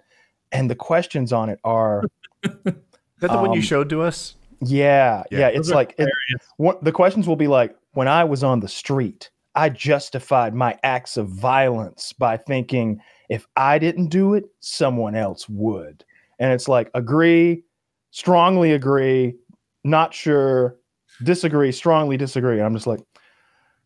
And the questions on it are, Is that the one you Um, showed to us? yeah, Yeah. yeah. It's like it, what, the questions will be like, when I was on the street, I justified my acts of violence by thinking if I didn't do it, someone else would. And it's like agree, strongly agree, not sure, disagree, strongly disagree. And I'm just like,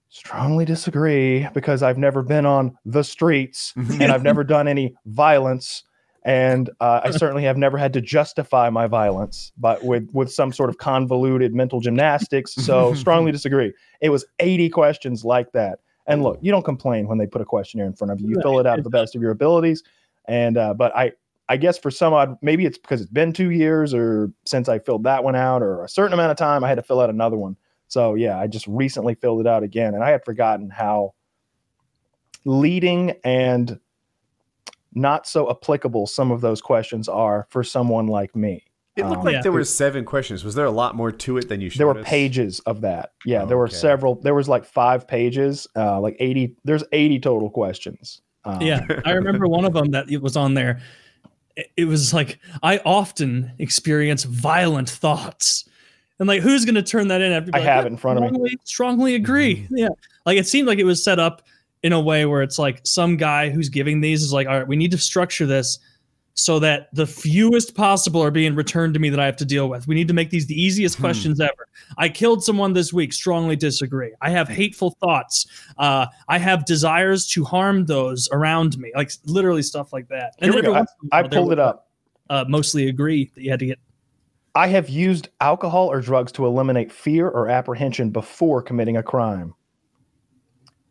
strongly disagree because I've never been on the streets <laughs> and I've never done any violence. And uh, I certainly have never had to justify my violence, but with with some sort of convoluted mental gymnastics. So <laughs> strongly disagree. It was 80 questions like that. And look, you don't complain when they put a questionnaire in front of you. You fill it out to the best of your abilities. And uh, but I I guess for some odd maybe it's because it's been two years or since I filled that one out or a certain amount of time I had to fill out another one. So yeah, I just recently filled it out again, and I had forgotten how leading and not so applicable some of those questions are for someone like me. It looked Um, like Yeah. there were seven questions. Was there a lot more to it than you showed there were us? pages of that. Yeah, there were Okay. several. There was like five pages, uh, like eighty. There's eighty total questions. Um, yeah, I remember one of them that it was on there. It- It was like I often experience violent thoughts, and like who's going to turn that in? After I have it in front of me. strongly, Strongly agree. Yeah, like it seemed like it was set up in a way where it's like some guy who's giving these is like, all right, we need to structure this so that the fewest possible are being returned to me that I have to deal with. We need to make these the easiest Hmm. questions ever. I killed someone this week. Strongly disagree. I have hateful thoughts. Uh, I have desires to harm those around me, like literally stuff like that. Here we go. I, once in a I while, there pulled it up. Uh, mostly agree that you had to get. I have used alcohol or drugs to eliminate fear or apprehension before committing a crime.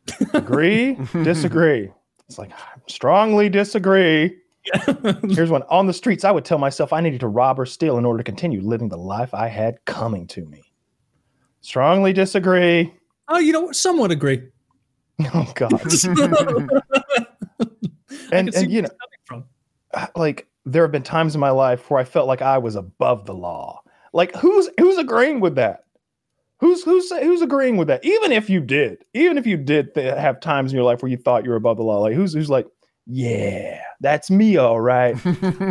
<laughs> Agree? disagree? It's like, I strongly disagree. <laughs> Here's one. On the streets, I would tell myself I needed to rob or steal in order to continue living the life I had coming to me. Strongly disagree. Oh, you know what? Somewhat agree. <laughs> Oh, God. <laughs> And, and you know, uh, like there have been times in my life where I felt like I was above the law. Like who's who's agreeing with that? Who's who's who's agreeing with that? Even if you did, even if you did have times in your life where you thought you were above the law, like who's who's like, yeah, that's me, all right.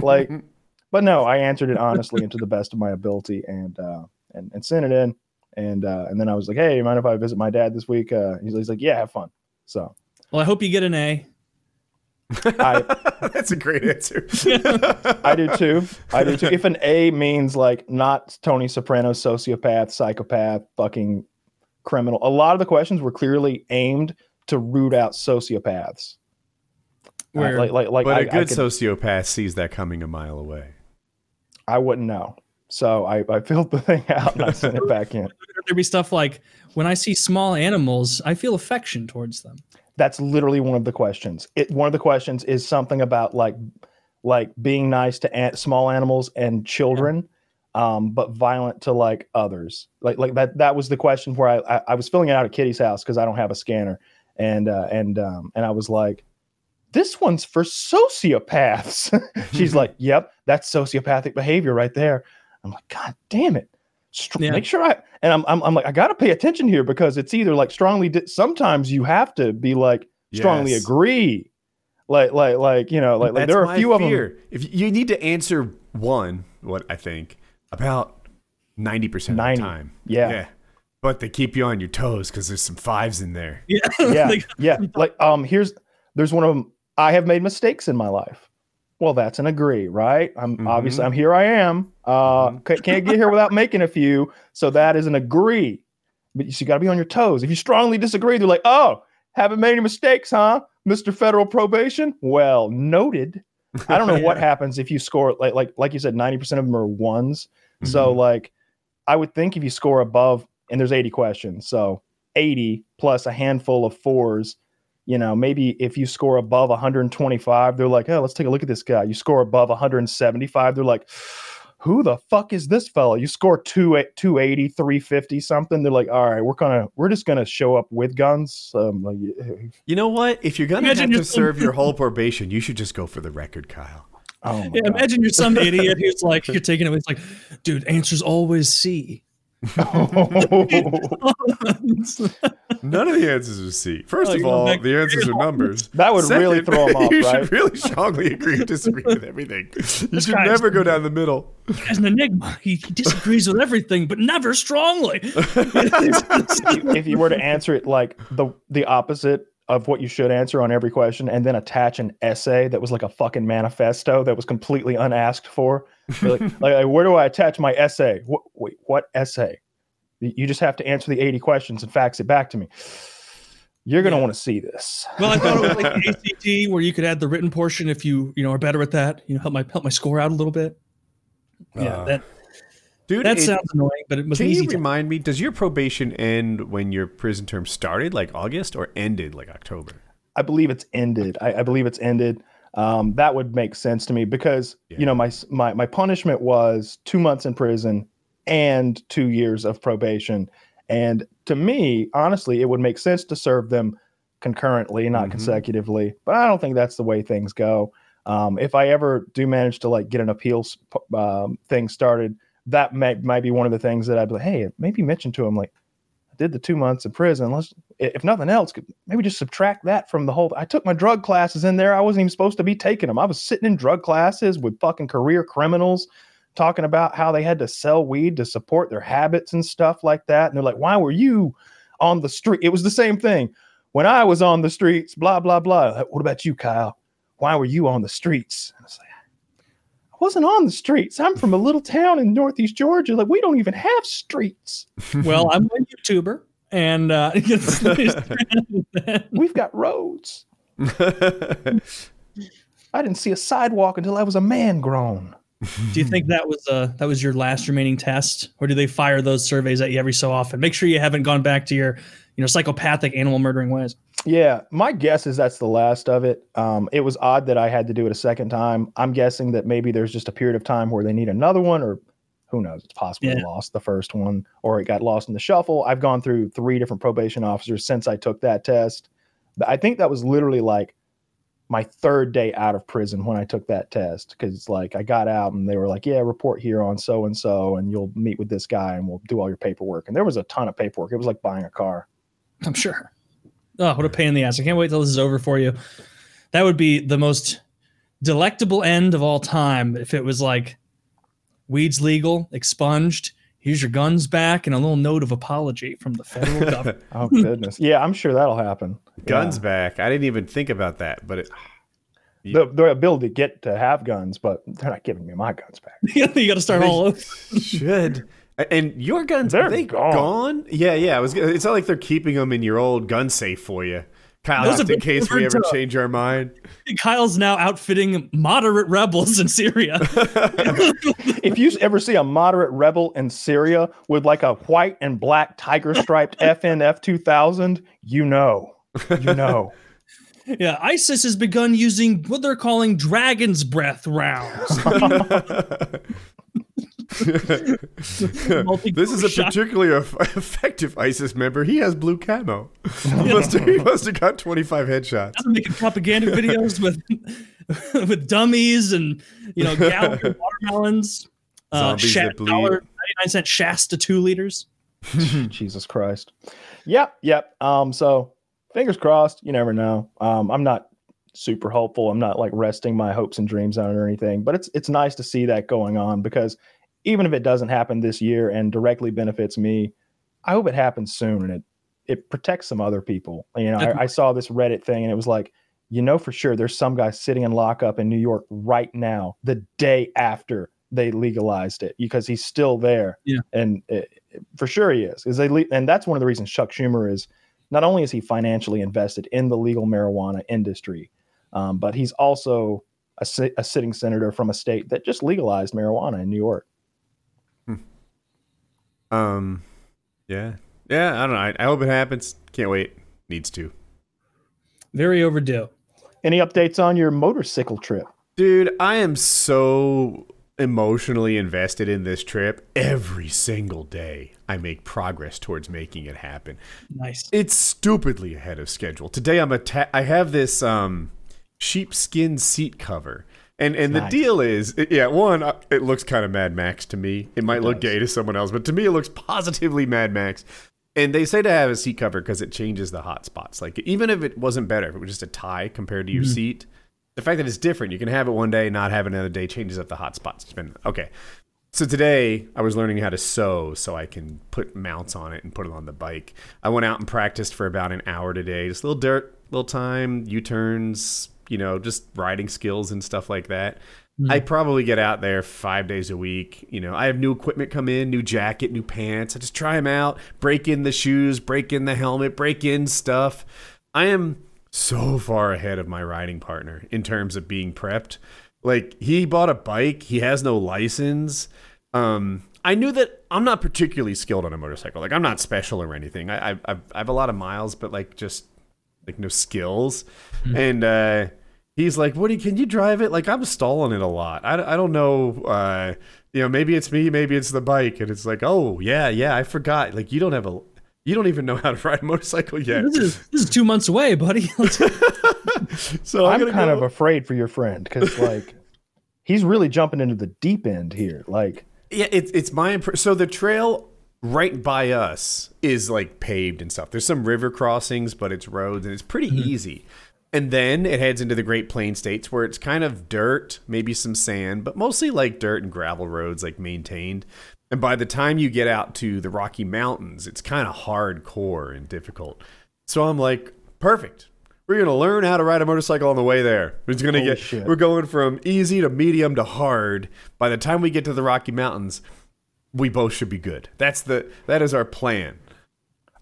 like, <laughs> but no, I answered it honestly and to the best of my ability, and uh, and and sent it in, and uh, and then I was like, hey, you mind if I visit my dad this week? Uh, he's, he's like, yeah, have fun. So Well, I hope you get an A. I <laughs> That's a great answer. <laughs> I do too. I do too. If an A means like not Tony Soprano, sociopath, psychopath, fucking criminal, a lot of the questions were clearly aimed to root out sociopaths. Uh, Where like, like, like But I, a good I, could- sociopath sees that coming a mile away. I wouldn't know. So I, I filled the thing out and I sent it back in. <laughs> There'd be stuff like when I see small animals, I feel affection towards them. That's literally one of the questions. It one of the questions is something about like like being nice to an- small animals and children, um, but violent to like others. Like like that that was the question where I I, I was filling it out at Kitty's house because I don't have a scanner, and uh, and um, and I was like, this one's for sociopaths. <laughs> She's like, <laughs> yep, that's sociopathic behavior right there. I'm like, God damn it. Str- Yeah. Make sure I and I'm, I'm I'm like I got to pay attention here because it's either like strongly di- sometimes you have to be like strongly Yes. agree like like like you know like, like there are a few of them fear. If you need to answer one, what I think about ninety percent of the time. yeah. Yeah But they keep you on your toes because there's some fives in there. Yeah. <laughs> yeah yeah like um here's there's one of them i have made mistakes in my life. Well that's an agree right? I'm Mhm. obviously i'm here i am. Uh Mhm. can't get here without making a few. So that is an agree. But you, you got to be on your toes. If you strongly disagree they're like oh haven't made any mistakes huh mr federal probation? Well noted. I don't know what <laughs> happens if you score like like like you said 90% of them are ones. So Mhm. like I would think if you score above and there's 80 questions, so 80 plus a handful of fours, you know, maybe if you score above 125, they're like, "Oh, let's take a look at this guy." You score above 175, they're like, "Who the fuck is this fellow?" You score 2 280, 350 something, they're like, "All right, we're going to we're just going to show up with guns." Um like, You know what? If you're gonna Imagine have to you're serve your whole probation, you should just go for the record, Kyle. oh yeah, God. imagine you're some idiot who's like, <laughs> you're taking it. It's like, dude, answers always C. <laughs> None of the answers are C. First Oh, of all, the answers are numbers. that would really throw them <laughs> off, you right? should really strongly agree or disagree with everything. <laughs> You should never go down the middle. As an enigma, he, he disagrees with everything, but never strongly. if you were to answer it like the the opposite of what you should answer on every question and then attach an essay that was like a fucking manifesto that was completely unasked for You're like, like, <laughs> like, where do i attach my essay what, wait what essay You- you just have to answer the 80 questions and fax it back to me you're going to Yeah. want to see this well, I thought it was like <laughs> the ACT, where you could add the written portion if you you know are better at that. You know, help my help my score out a little bit. Yeah, Uh, that Dude, that it- sounds annoying, but it was can easy. you To, remind me, does your probation end when your prison term started, like August, or ended like October? I believe it's ended. I, I believe it's ended. Um, that would make sense to me because Yeah. you know my my my punishment was two months in prison and two years of probation, and to me, honestly, it would make sense to serve them concurrently, not Mhm. consecutively. But I don't think that's the way things go. Um, if I ever do manage to like get an appeals um, thing started, that may, might be one of the things that I'd be like, hey, maybe mention to him like, did the two months in prison. Let's, if nothing else, maybe just subtract that from the whole. I took my drug classes in there. I wasn't even supposed to be taking them. I was sitting in drug classes with fucking career criminals talking about how they had to sell weed to support their habits and stuff like that. And they're like, why were you on the street? It was the same thing. When I was on the streets, blah, blah, blah. What about you, Kyle? Why were you on the streets? And it's like, wasn't on the streets. I'm from a little town in Northeast Georgia. Like we don't even have streets. <laughs> Well, I'm a YouTuber, and uh, <laughs> <laughs> We've got roads. I didn't see a sidewalk until I was a man grown. do you think that was uh, that was your last remaining test, or do they fire those surveys at you every so often? Make sure you haven't gone back to your you know psychopathic animal murdering ways. Yeah, my guess is that's the last of it. Um, it was odd that I had to do it a second time. I'm guessing that maybe there's just a period of time where they need another one, or who knows? It's possible they Yeah. lost the first one, or it got lost in the shuffle. I've gone through three different probation officers since I took that test. I think that was literally like my third day out of prison when I took that test because like I got out and they were like, yeah, report here on so and so, and you'll meet with this guy and we'll do all your paperwork. And there was a ton of paperwork. It was like buying a car. <laughs> I'm sure. Oh, what a pain in the ass! I can't wait till this is over for you. That would be the most delectable end of all time if it was like weeds legal, expunged. Here's your guns back, and a little note of apology from the federal <laughs> government. <laughs> Oh goodness. yeah, I'm sure that'll happen. Guns Yeah. back. I didn't even think about that, but it, The, the ability to get to have guns, but they're not giving me my guns back. you got to start all over. should. And your guns They're are they gone. gone? Yeah, yeah. I was. It's not like they're keeping them in your old gun safe for you, Kyle, Those just in case we ever to- uh, change our mind. <laughs> Kyle's now outfitting moderate rebels in Syria. <laughs> <laughs> if you ever see a moderate rebel in Syria with like a white and black tiger striped FNF 2000, you know. You know. yeah, ISIS has begun using what they're calling dragon's breath rounds. This is a Shot- particularly effective ISIS member. He has blue camo. <laughs> he, must have, he must have got 25 headshots. I'm making propaganda <laughs> videos with <laughs> with dummies and you know gallon watermelons. Uh, Zombies Sha- that bleed. dollar ninety nine cent Shasta two liters. Jesus Christ. Yep, yep. Um, so fingers crossed, you never know. Um, I'm not super hopeful. I'm not like resting my hopes and dreams on it or anything, but it's it's nice to see that going on because even if it doesn't happen this year and directly benefits me, I hope it happens soon and it it protects some other people. You know, I, I saw this Reddit thing and it was like, you know for sure there's some guy sitting in lockup in New York right now, the day after they legalized it, because he's still there. Yeah. And it, for sure he is. Is they le- and that's one of the reasons Chuck Schumer is not only is he financially invested in the legal marijuana industry, um, but he's also a, a sitting senator from a state that just legalized marijuana in New York. Um, yeah, yeah. I don't know. I, I hope it happens. Can't wait. Needs to. Very overdue. Any updates on your motorcycle trip? Dude, I am so emotionally invested in this trip. Every single day, I make progress towards making it happen. Nice. It's stupidly ahead of schedule. Today, I'm atta- I have this um, sheepskin seat cover. And and the Nice. deal is, it- yeah, one, uh, it looks kind of Mad Max to me. It might look does. gay to someone else, but to me, it looks positively Mad Max. And they say to have a seat cover because it changes the hot spots. Like even if it wasn't better, if it was just a tie compared to your seat, the fact that it's different, you can have it one day, not have it another day, changes up the hot spots. It's been okay. So today I was learning how to sew so I can put mounts on it and put it on the bike. I went out and practiced for about an hour today. Just a little dirt, little time, U-turns, you know, just riding skills and stuff like that. I probably get out there five days a week. You know, I have new equipment come in, new jacket, new pants. I just try them out, break in the shoes, break in the helmet, break in stuff. I am so far ahead of my riding partner in terms of being prepped. Like he bought a bike, he has no license. Um, I knew that I'm not particularly skilled on a motorcycle. Like I'm not special or anything. I I, I've- I have a lot of miles, but like just like no skills. And uh, he's like, "Woody, can you drive it?" Like I'm stalling it a lot. I, I don't know. Uh, you know, maybe it's me, maybe it's the bike, and it's like, "Oh yeah, yeah, I forgot." Like you don't have a, you don't even know how to <laughs> ride a motorcycle yet. This is this is two months away, buddy. <laughs> <laughs> So I'm, gonna kind go- of afraid for your friend because like he's really jumping into the deep end here. Like Yeah, it's it's my impression. So the trail right by us is like paved and stuff. There's some river crossings, but it's roads and it's pretty mm-hmm. easy. And then it heads into the Great Plain states where it's kind of dirt, maybe some sand, but mostly like dirt and gravel roads, like maintained. And by the time you get out to the Rocky Mountains, it's kind of hardcore and difficult. So I'm like, perfect. We're We're gonna learn how to ride a motorcycle on the way there. It's gonna Holy get. shit. We're going from easy to medium to hard. By the time we get to the Rocky Mountains, we both should be good. That's the. That is our plan.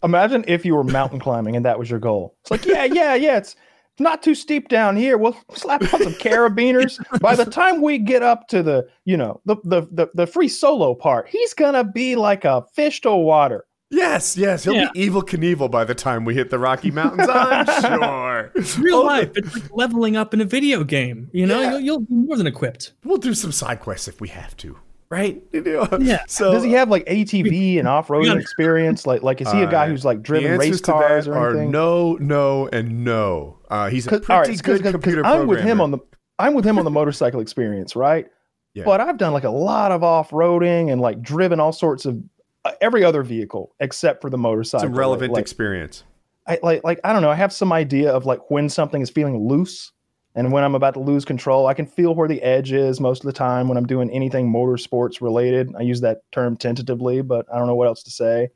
Imagine if you were mountain climbing and that was your goal. It's like, yeah, yeah, yeah. It's not too steep down here. We'll slap on some carabiners. By the time we get up to the, you know, the the the, the free solo part, he's gonna be like a fish to water. Yes, yes. He'll Yeah. be Evel Knievel by the time we hit the Rocky Mountains. I'm <laughs> sure. It's real Oh, life, it's like leveling up in a video game. You know, Yeah. you'll, you'll be more than equipped. We'll do some side quests if we have to, right? <laughs> Yeah. So Does he have like ATV <laughs> and off roading experience? Like like is he a guy Uh, who's like driven race cars or anything? no, no, and no. Uh, he's a 'Cause- pretty all right, 'cause- good 'cause- 'cause computer I'm with him on the I'm with him on the <laughs> motorcycle experience, right? Yeah. But I've done like a lot of off roading and like driven all sorts of uh, every other vehicle except for the motorcycle. some relevant Like, experience. I like like I don't know. I have some idea of like when something is feeling loose and when I'm about to lose control. I can feel where the edge is most of the time when I'm doing anything motorsports related. I use that term tentatively, but I don't know what else to say.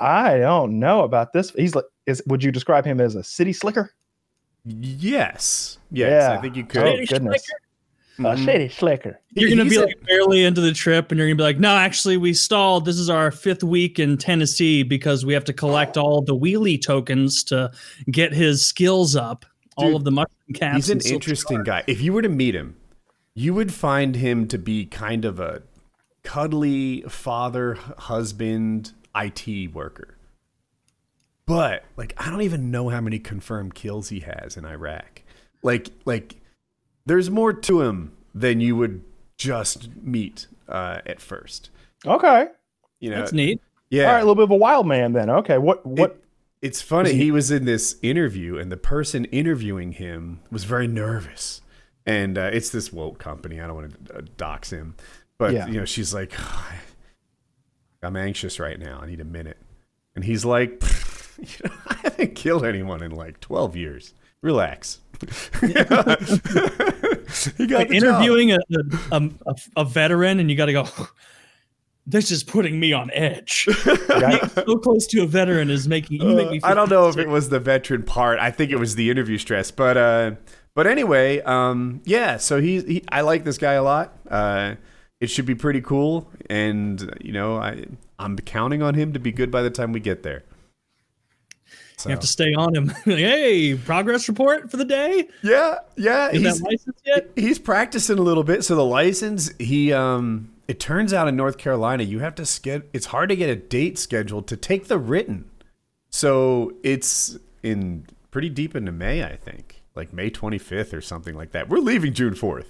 I don't know about this. He's like, is would you describe him as a city slicker? Yes, yes, I think you Oh, could. Shady goodness. slicker. A mm-hmm. city slicker. You're gonna He's be a- like barely into the trip, and you're gonna be like, "No, actually, we stalled. This is our fifth week in Tennessee because we have to collect all the wheelie tokens to get his skills up. All of the mushroom caps. He's an interesting guy. If you were to meet him, you would find him to be kind of a cuddly father, husband, IT worker. But like, I don't even know how many confirmed kills he has in Iraq. Like, like, there's more to him than you would just meet uh, at first. Okay. You know, That's neat. yeah. All right, a little bit of a wild man then. Okay. What what It- it's funny. He, he- was in this interview, and the person interviewing him was very nervous. And uh, it's this woke company. I don't want to uh, dox him, but Yeah. you know, she's like, "I'm anxious right now. I need a minute." And he's like, <laughs> you know, "I haven't killed anyone in like 12 years. Relax." <laughs> <laughs> he got Like interviewing a, a, a, a veteran, and you got to go. This is putting me on edge. <laughs> guy- so close to a veteran is making you make Uh, me. I don't know if it was the veteran part. I think it was the interview stress. But uh, but anyway, um, yeah. So he, he I like this guy a lot. Uh, it should be pretty cool, and you know, I I'm counting on him to be good by the time we get there. So, You have to stay on him. <laughs> hey, progress report for the day. yeah, yeah. Is He's, that license yet? he's practicing a little bit. So the license, he um, it turns out in North Carolina, you have to get. It's hard to get a date scheduled to take the written. So it's in pretty deep into May, I think, like May 25th or something like that. We're leaving June 4th.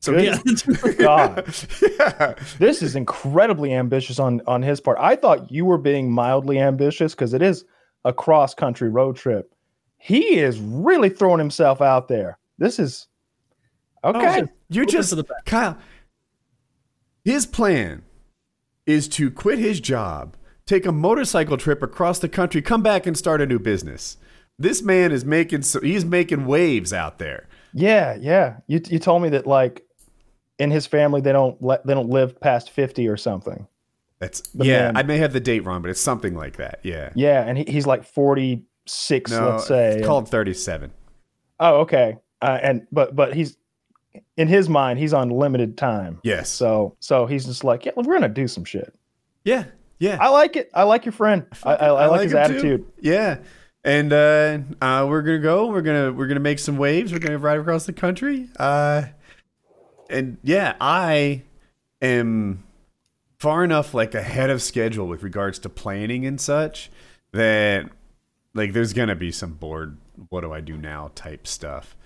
So Good. he's- <laughs> God. yeah, this is incredibly ambitious on on his part. I thought you were being mildly ambitious because it is a cross country road trip. He is really throwing himself out there. This is oh, okay. Oh, you're just the. Kyle. His plan is to quit his job, take a motorcycle trip across the country, come back and start a new business. This man is making so he's making waves out there. yeah, yeah. You you told me that like in his family they don't let they don't live past fifty or something. That's yeah. man- I may have the date wrong, but it's something like that. Yeah. Yeah, and he, he's like forty six, No, let's say. it's called 37. oh, okay. Uh, and but but he's in his mind he's on limited time. Yes. So so he's just like, yeah, we're gonna do some shit. yeah. Yeah. I like it. I like your friend. I, I, I, like, his him too. attitude. Yeah. And uh, uh, we're gonna go. We're gonna we're gonna make some waves. We're gonna ride across the country. Uh, and yeah, I am far enough like ahead of schedule with regards to planning and such that like there's gonna be some bored. What do I do now? Type stuff.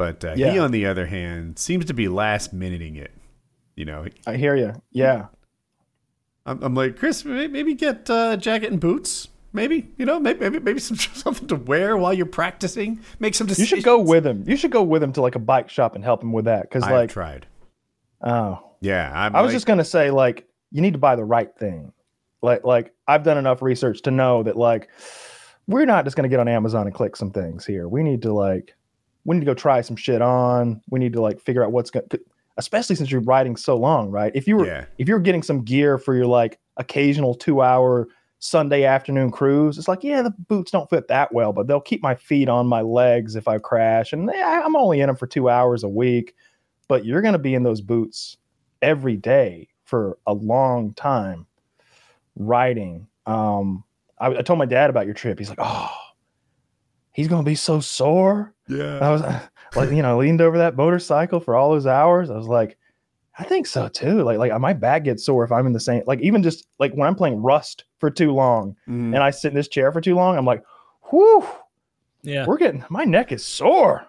But uh, he, on the other hand, seems to be last minuting it. You know, I hear you. Yeah. I'm, I'm like Chris, maybe get uh, jacket and boots. Maybe you know, maybe maybe, maybe some <laughs> something to wear while you're practicing. Make some You should go with him. You should go with him to like a bike shop and help him with that. Because like, tried. oh, Yeah, I'm I was like- just gonna say like you need to buy the right thing. Like like I've done enough research to know that like we're not just gonna get on Amazon and click some things here. We need to like we need to go try some shit on. We need to like figure out what's going. Especially since you're riding so long, right? If you were Yeah. if you're getting some gear for your like occasional two hour Sunday afternoon cruise. It's like, yeah, the boots don't fit that well, but they'll keep my feet on my legs if I crash. And yeah, I'm only in them for two hours a week, but you're going to be in those boots every day for a long time riding. Um, I, I told my dad about your trip. He's like, oh, he's going to be so sore. Yeah. I was <sighs> like, you know, leaned over that motorcycle for all those hours. I was like, I think so too. Like, like my back gets sore if I'm in the same, like even just like when I'm playing Rust for too long Mhm. and I sit in this chair for too long, I'm like, whew, Yeah. we're getting, my neck is sore.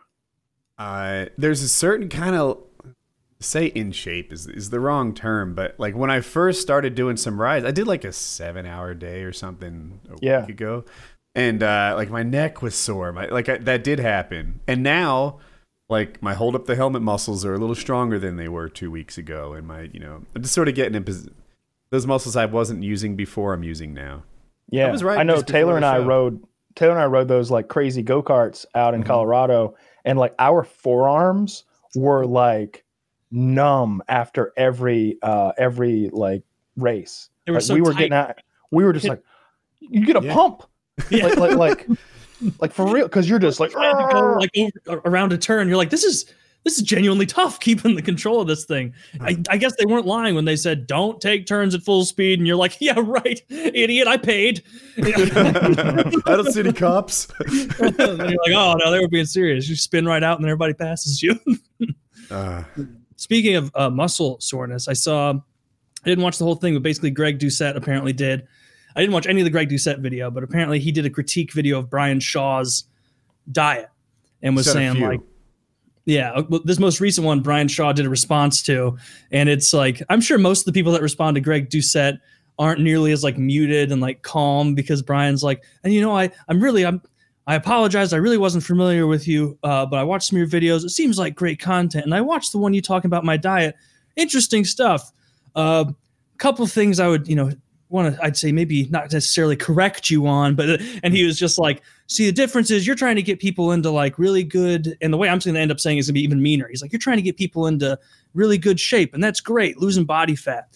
uh, there's a certain kind of say in shape is is the wrong term, but like when I first started doing some rides, I did like a seven hour day or something a Yeah. week ago, and uh, like my neck was sore. My like I, that did happen, and now like my hold up the helmet muscles are a little stronger than they were two weeks ago, and my you know I'm just sort of getting in posi- those muscles I wasn't using before. I'm using now. Yeah, I was right I know Taylor and I rode Taylor and I rode those like crazy go karts out in Mhm. Colorado, and like our forearms were like numb after every uh every like race. They were Like, so we were tight. getting out. We were just like, you get a Yeah. pump, Yeah. <laughs> like like like <laughs> like for real, because you're just like, trying to go like over, around a turn. You're like, this is this is genuinely tough keeping the control of this thing. I, I guess they weren't lying when they said don't take turns at full speed, and you're like, <laughs> yeah, right, idiot, I paid. I don't see any cops. and you're like, oh no, they were being serious. You spin right out, and then everybody passes you. Uh, Speaking of uh, muscle soreness, I saw. I didn't watch the whole thing, but basically, Greg Doucette apparently did. I didn't watch any of the Greg Doucette video, but apparently he did a critique video of Brian Shaw's diet and was said saying like, yeah, uh, this most recent one Brian Shaw did a response to, and it's like I'm sure most of the people that respond to Greg Doucette aren't nearly as like muted and like calm because Brian's like, and you know, I I'm really I'm I apologize. I really wasn't familiar with you, uh, but I watched some of your videos. It seems like great content, and I watched the one you talking about my diet. Interesting stuff. A uh, couple of things I would, you know, want to. I'd say maybe not necessarily correct you on, but and he was just like, see, the difference is you're trying to get people into like really good, and the way I'm going to end up saying is going to be even meaner. He's like, you're trying to get people into really good shape, and that's great, losing body fat.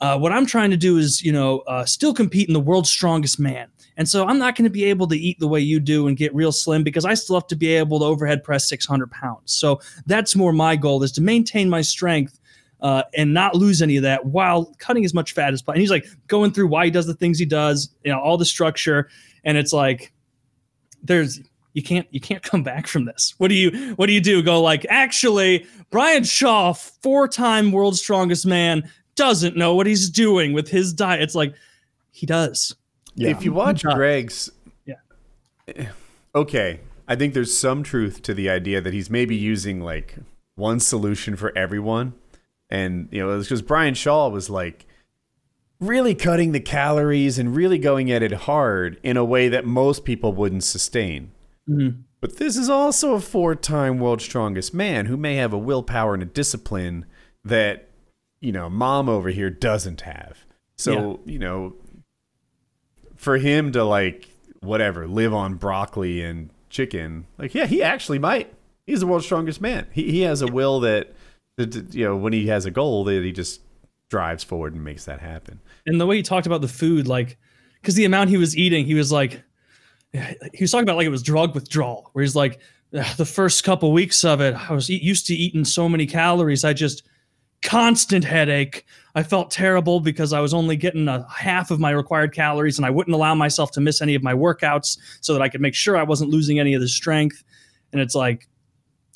Uh, what I'm trying to do is, you know, uh, still compete in the world's strongest man. And so I'm not going to be able to eat the way you do and get real slim because I still have to be able to overhead press 600 pounds. So that's more my goal is to maintain my strength uh, and not lose any of that while cutting as much fat as possible. And he's like going through why he does the things he does, you know, all the structure. And it's like, there's, you can't you can't come back from this. What do you what do you do? Go like actually Brian Shaw, four-time world's strongest man, doesn't know what he's doing with his diet. It's like he does. Yeah. If you watch. Greg's, Yeah. Okay, I think there's some truth to the idea that he's maybe using like one solution for everyone, and you know, it's because Brian Shaw was like really cutting the calories and really going at it hard in a way that most people wouldn't sustain. Mhm. But this is also a four-time world's strongest man who may have a willpower and a discipline that you know mom over here doesn't have. So you know, for him to like whatever live on broccoli and chicken, like yeah, he actually might. He's the world's strongest man. He he has a will that you know when he has a goal that he just drives forward and makes that happen. and the way he talked about the food, like, because the amount he was eating, he was like, he was talking about like it was drug withdrawal, where he's like, the first couple weeks of it, I was used to eating so many calories, I just constant headache. I felt terrible because I was only getting a half of my required calories, and I wouldn't allow myself to miss any of my workouts so that I could make sure I wasn't losing any of the strength. And it's like,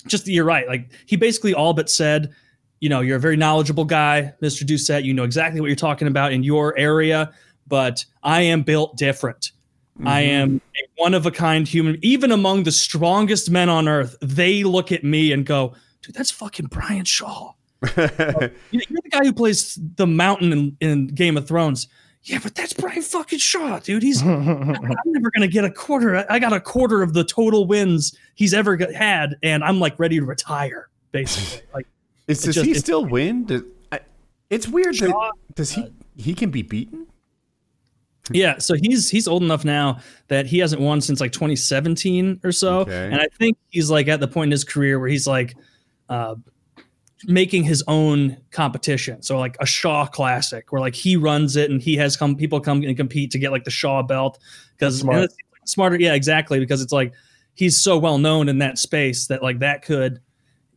just you're right. Like he basically all but said, you know, you're a very knowledgeable guy, Mr. Doucette. You know exactly what you're talking about in your area, but I am built different. I mm-hmm. am a one of a kind human. Even among the strongest men on earth, they look at me and go, dude, that's fucking Brian Shaw. You- <laughs> You're the guy who plays the mountain in, in Game of Thrones. Yeah, but that's Brian fucking Shaw, dude. He's <laughs> I'm never gonna get a quarter. I- got a quarter of the total wins he's ever got, had, and I'm like ready to retire, basically. <sighs> Like Is, does just- he still win? Does, I, it's weird Shaw, that does he he can be beaten? yeah, so he's he's old enough now that he hasn't won since like 2017 or so, Okay. and I think he's like at the point in his career where he's like, uh, making his own competition. So like a Shaw Classic, where like he runs it and he has come people come and compete to get like the Shaw belt because Smart. smarter. Yeah, exactly. Because it's like he's so well known in that space that like that could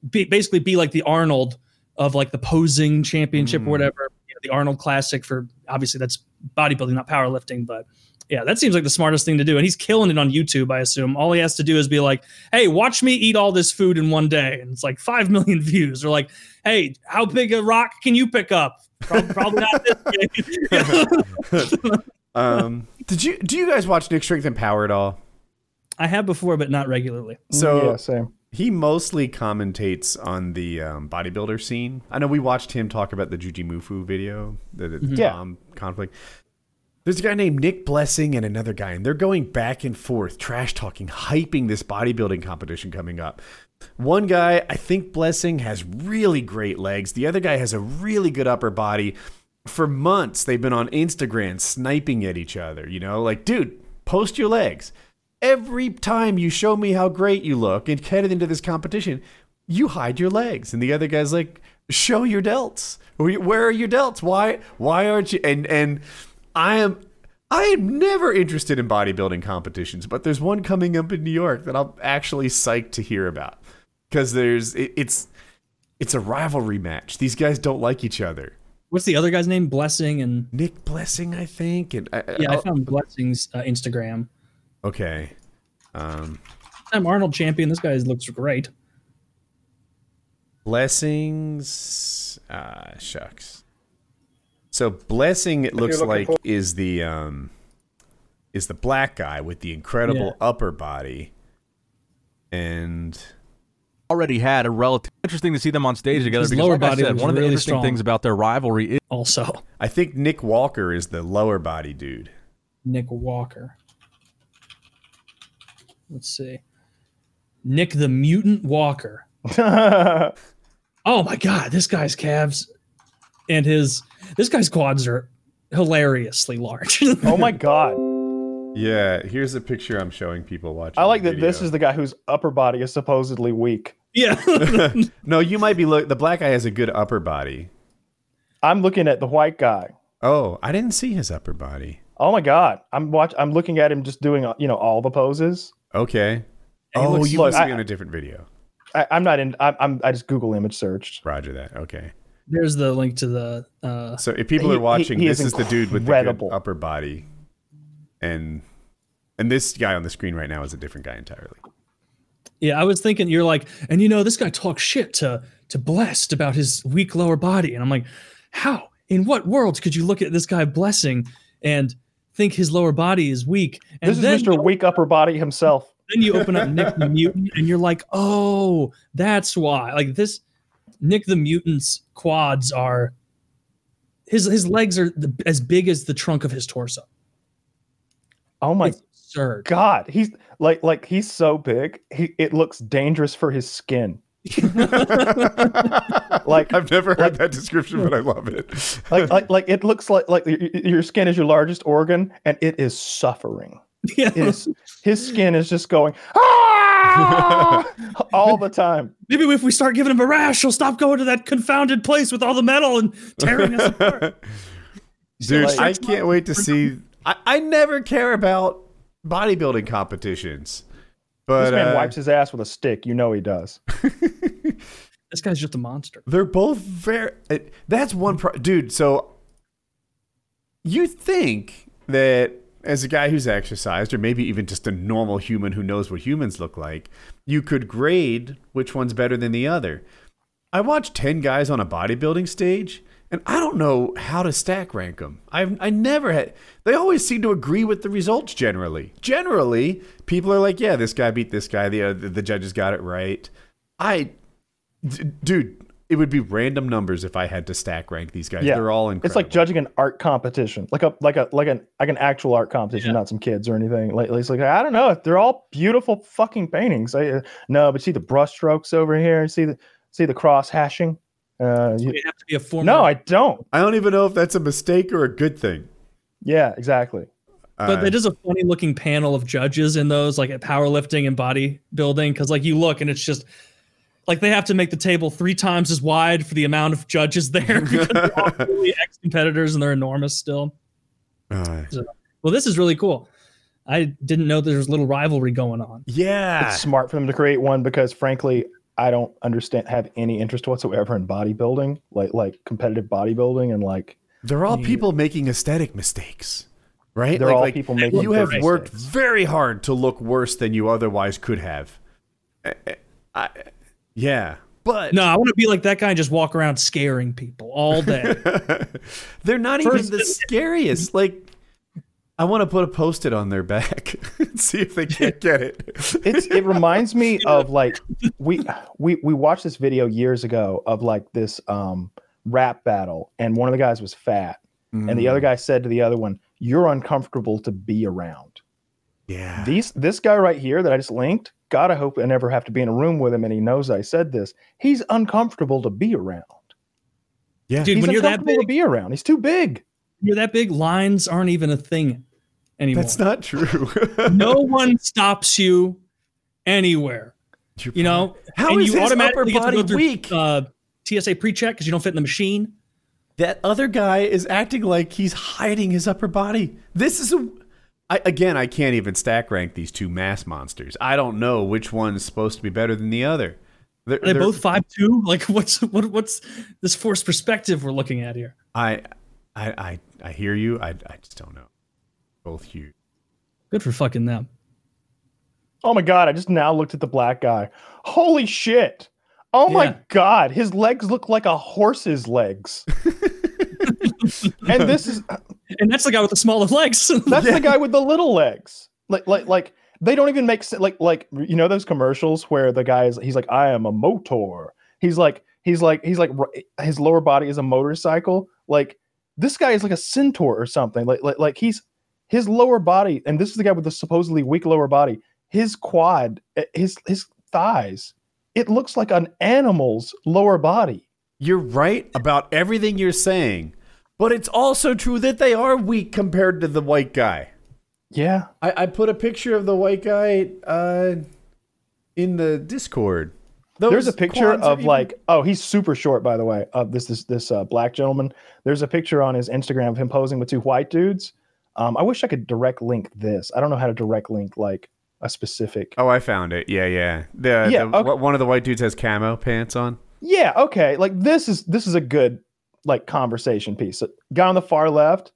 be basically be like the Arnold of like the posing championship Mm. or whatever. You know, the Arnold Classic for obviously that's bodybuilding, not powerlifting, but yeah, that seems like the smartest thing to do. And he's killing it on YouTube, I assume. All he has to do is be like, hey, watch me eat all this food in one day. And it's like 5 million <laughs> views. Or like, hey, how big a rock can you pick up? Prob- Probably not this big. <laughs> <laughs> Um, did you do you guys watch Nick Strength and Power at all? I have before, but not regularly. So yeah, same. he mostly commentates on the um, bodybuilder scene. I know we watched him talk about the Jujimufu video, the, the Yeah. Tom conflict. There's a guy named Nick Blessing and another guy, and they're going back and forth, trash talking, hyping this bodybuilding competition coming up. One guy, I think Blessing, has really great legs. The other guy has a really good upper body. For months, they've been on Instagram sniping at each other. You know, like, dude, post your legs. Every time you show me how great you look and headed into this competition, you hide your legs. And the other guy's like, show your delts. Where are your delts? Why why aren't you? And and I am I am never interested in bodybuilding competitions, but there's one coming up in New York that I'm actually psyched to hear about because there's it, it's it's a rivalry match. These guys don't like each other. What's the other guy's name? Blessing and Nick Blessing, I think, and I, yeah, I I'll- found Blessing's uh, Instagram. okay. Um, I'm Arnold champion. This guy looks great. Blessings, uh, shucks. So blessing, it looks like for- is the um, is the black guy with the incredible upper body, and already had a relative interesting to see them on stage together His because lower like I body said, was one of the really interesting strong. things about their rivalry is Also, I think Nick Walker is the lower body dude. Nick Walker. Let's see. Nick the Mutant Walker. <laughs> Oh my god, this guy's calves and his this guy's quads are hilariously large. <laughs> oh my god. Yeah, here's a picture I'm showing people watching. I like the that this is the guy whose upper body is supposedly weak. yeah. <laughs> <laughs> no, you might be look. The black guy has a good upper body. I'm looking at the white guy. Oh, I didn't see his upper body. Oh my god. I'm watch I'm looking at him just doing uh, you know all the poses. Okay. And Oh, looks- you look, must be I- on a different video. I, I'm not in I'm, I'm I just Google image searched. Roger that. Okay. There's the link to the uh So if people He- are watching, he- he this is is, the dude with the good upper body, and and this guy on the screen right now is a different guy entirely. Yeah, I was thinking you're like, and you know, this guy talks shit to to Blessed about his weak lower body, and I'm like, how? In what world could you look at this guy Blessing and think his lower body is weak? And This is then, Mr. Weak Upper Body himself. then you open up Nick the Mutant, and you're like, oh, that's why. Like this, Nick the Mutant's quads are his his legs are the, as big as the trunk of his torso. Oh my It's absurd. god. He's like like he's so big. He it looks dangerous for his skin. <laughs> Like I've never heard that description, but I love it. like, <laughs> like like it looks like like y- y- your skin is your largest organ and it is suffering. Yeah. It is his skin is just going "Ah!" <laughs> all the time. Maybe if we start giving him a rash, he'll stop going to that confounded place with all the metal and tearing us apart. <laughs> Dude, like- I can't wait to see. I, I never care about bodybuilding competitions, but This man uh, wipes his ass with a stick. You know he does. <laughs> This guy's just a monster. They're both very. uh, That's one, pro- dude. So you think that as a guy who's exercised, or maybe even just a normal human who knows what humans look like, you could grade which one's better than the other. I watched ten guys on a bodybuilding stage, and I don't know how to stack rank them. I I never had. They always seem to agree with the results. Generally, generally, people are like, "Yeah, this guy beat this guy. The uh, the judges got it right." I D- dude, it would be random numbers if I had to stack rank these guys. Yeah. They're all incredible. It's like judging an art competition, like a like a like an like an actual art competition, not some kids or anything. Like it's like I don't know, they're all beautiful fucking paintings. I, uh, no, but see the brush strokes over here. See the see the cross hashing. Uh, you- You have to be a former. no, I don't. I don't even know if that's a mistake or a good thing. Yeah, exactly. but Uh, it is a funny looking panel of judges in those, like at powerlifting and bodybuilding, because like you look and it's just like they have to make the table three times as wide for the amount of judges there <laughs> because they're all <laughs> really ex competitors and they're enormous still. Uh, Well, this is really cool. I didn't know there was a little rivalry going on. yeah. It's smart for them to create one because, frankly, I don't understand have any interest whatsoever in bodybuilding, like like competitive bodybuilding, and like They're all Yeah. people making aesthetic mistakes, right? they're Like- all like, people making. you have mistakes. worked very hard to look worse than you otherwise could have. I, I- yeah, but No, I want to be like that guy and just walk around scaring people all day. <laughs> they're not First- even the scariest. Like, I want to put a post-it on their back <laughs> and see if they can't <laughs> get it. it's it reminds me of like we we we watched this video years ago of like this um rap battle and one of the guys was fat and the Mm. other guy said to the other one you're uncomfortable to be around yeah, these this guy right here that i just linked god i hope i never have to be in a room with him and he knows i said this he's uncomfortable to be around yeah. Dude, he's when you're that uncomfortable big, to be around he's too big you're that big, lines aren't even a thing anymore. That's not true. <laughs> no one stops you anywhere. You know, How and is you his upper automatically get to body go through, weak? Uh, TSA pre-check because you don't fit in the machine. that other guy is acting like he's hiding his upper body. This is a. I, again, I can't even stack rank these two mass monsters. I don't know which one's supposed to be better than the other. They're, Are they they're- both five two? <laughs> Like, what's what, what's this forced perspective we're looking at here? I, I, I, I hear you. I, I just don't know. Both huge. Good for fucking them. oh my god i just now looked at the black guy holy shit oh my god his legs look like a horse's legs <laughs> and this is And that's the guy with the smaller legs. <laughs> That's the guy with the little legs. Like like like they don't even make sense. Like like you know those commercials where the guy is he's like I am a motor. He's like he's like he's like his lower body is a motorcycle. Like this guy is like a centaur or something. Like like like he's his lower body and this is the guy with the supposedly weak lower body. His quad, eh, his his thighs. It looks like an animal's lower body. You're right about everything you're saying, but it's also true that they are weak compared to the white guy. Yeah. I, I put a picture of the white guy uh, in the Discord. There's a picture of even- like oh he's super short by the way of this this this uh, black gentleman. There's a picture on his Instagram of him posing with two white dudes. Um, I wish I could direct link this. I don't know how to direct link like a specific. Oh, I found it. Yeah, yeah. The, Yeah, the okay. one of the white dudes has camo pants on. Yeah, okay. Like this is this is a good like conversation piece. Guy on the far left,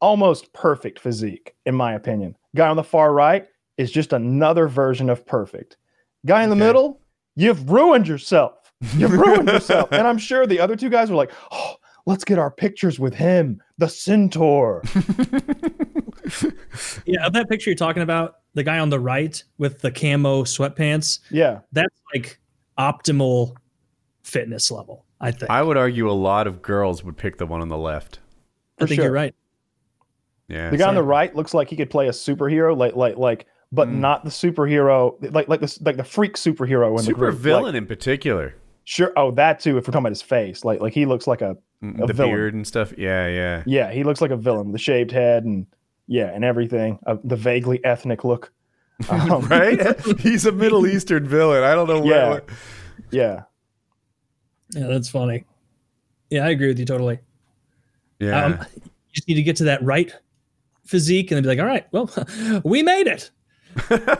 almost perfect physique in my opinion. Guy on the far right is just another version of perfect. Guy in the Okay. middle, you've ruined yourself. <laughs> You've ruined yourself. And I'm sure the other two guys were like, oh, let's get our pictures with him, the centaur. <laughs> yeah, of that picture you're talking about, the guy on the right with the camo sweatpants, Yeah. that's like optimal fitness level. I think. I, I would argue a lot of girls would pick the one on the left. for think sure. you're right. Yeah. The guy on the right looks like he could play a superhero, like like like, but Mm. not the superhero, like like this like the freak superhero in the super group. Like, villain in particular. Sure. Oh, that too. If we're talking about his face, like like he looks like a Mm, A the villain. beard and stuff. Yeah, yeah. yeah, he looks like a villain, the shaved head and yeah, and everything. Uh, the vaguely ethnic look. <laughs> Um, right? <laughs> He's a Middle Eastern villain. I don't know Yeah. Yeah. Yeah, that's funny. Yeah, I agree with you totally. Yeah. Um, you just need to get to that right physique and then be like, all right, well, <laughs> we made it.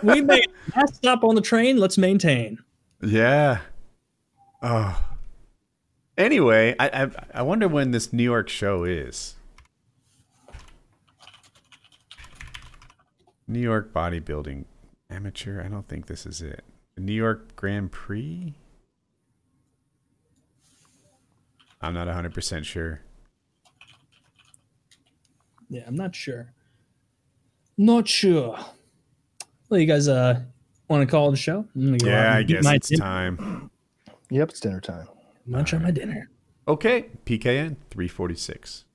We <laughs> made it. Last stop on the train. Let's maintain. yeah. Oh. Anyway, I, I I wonder when this New York show is. New York bodybuilding amateur. I don't think this is it. The New York Grand Prix. I'm not 100% sure. Yeah, I'm not sure. Not sure. Well, you guys uh want to call the show? Go Yeah, I guess it's dinner- Yep. It's dinner time. Munch on my dinner. Okay, PKN 346.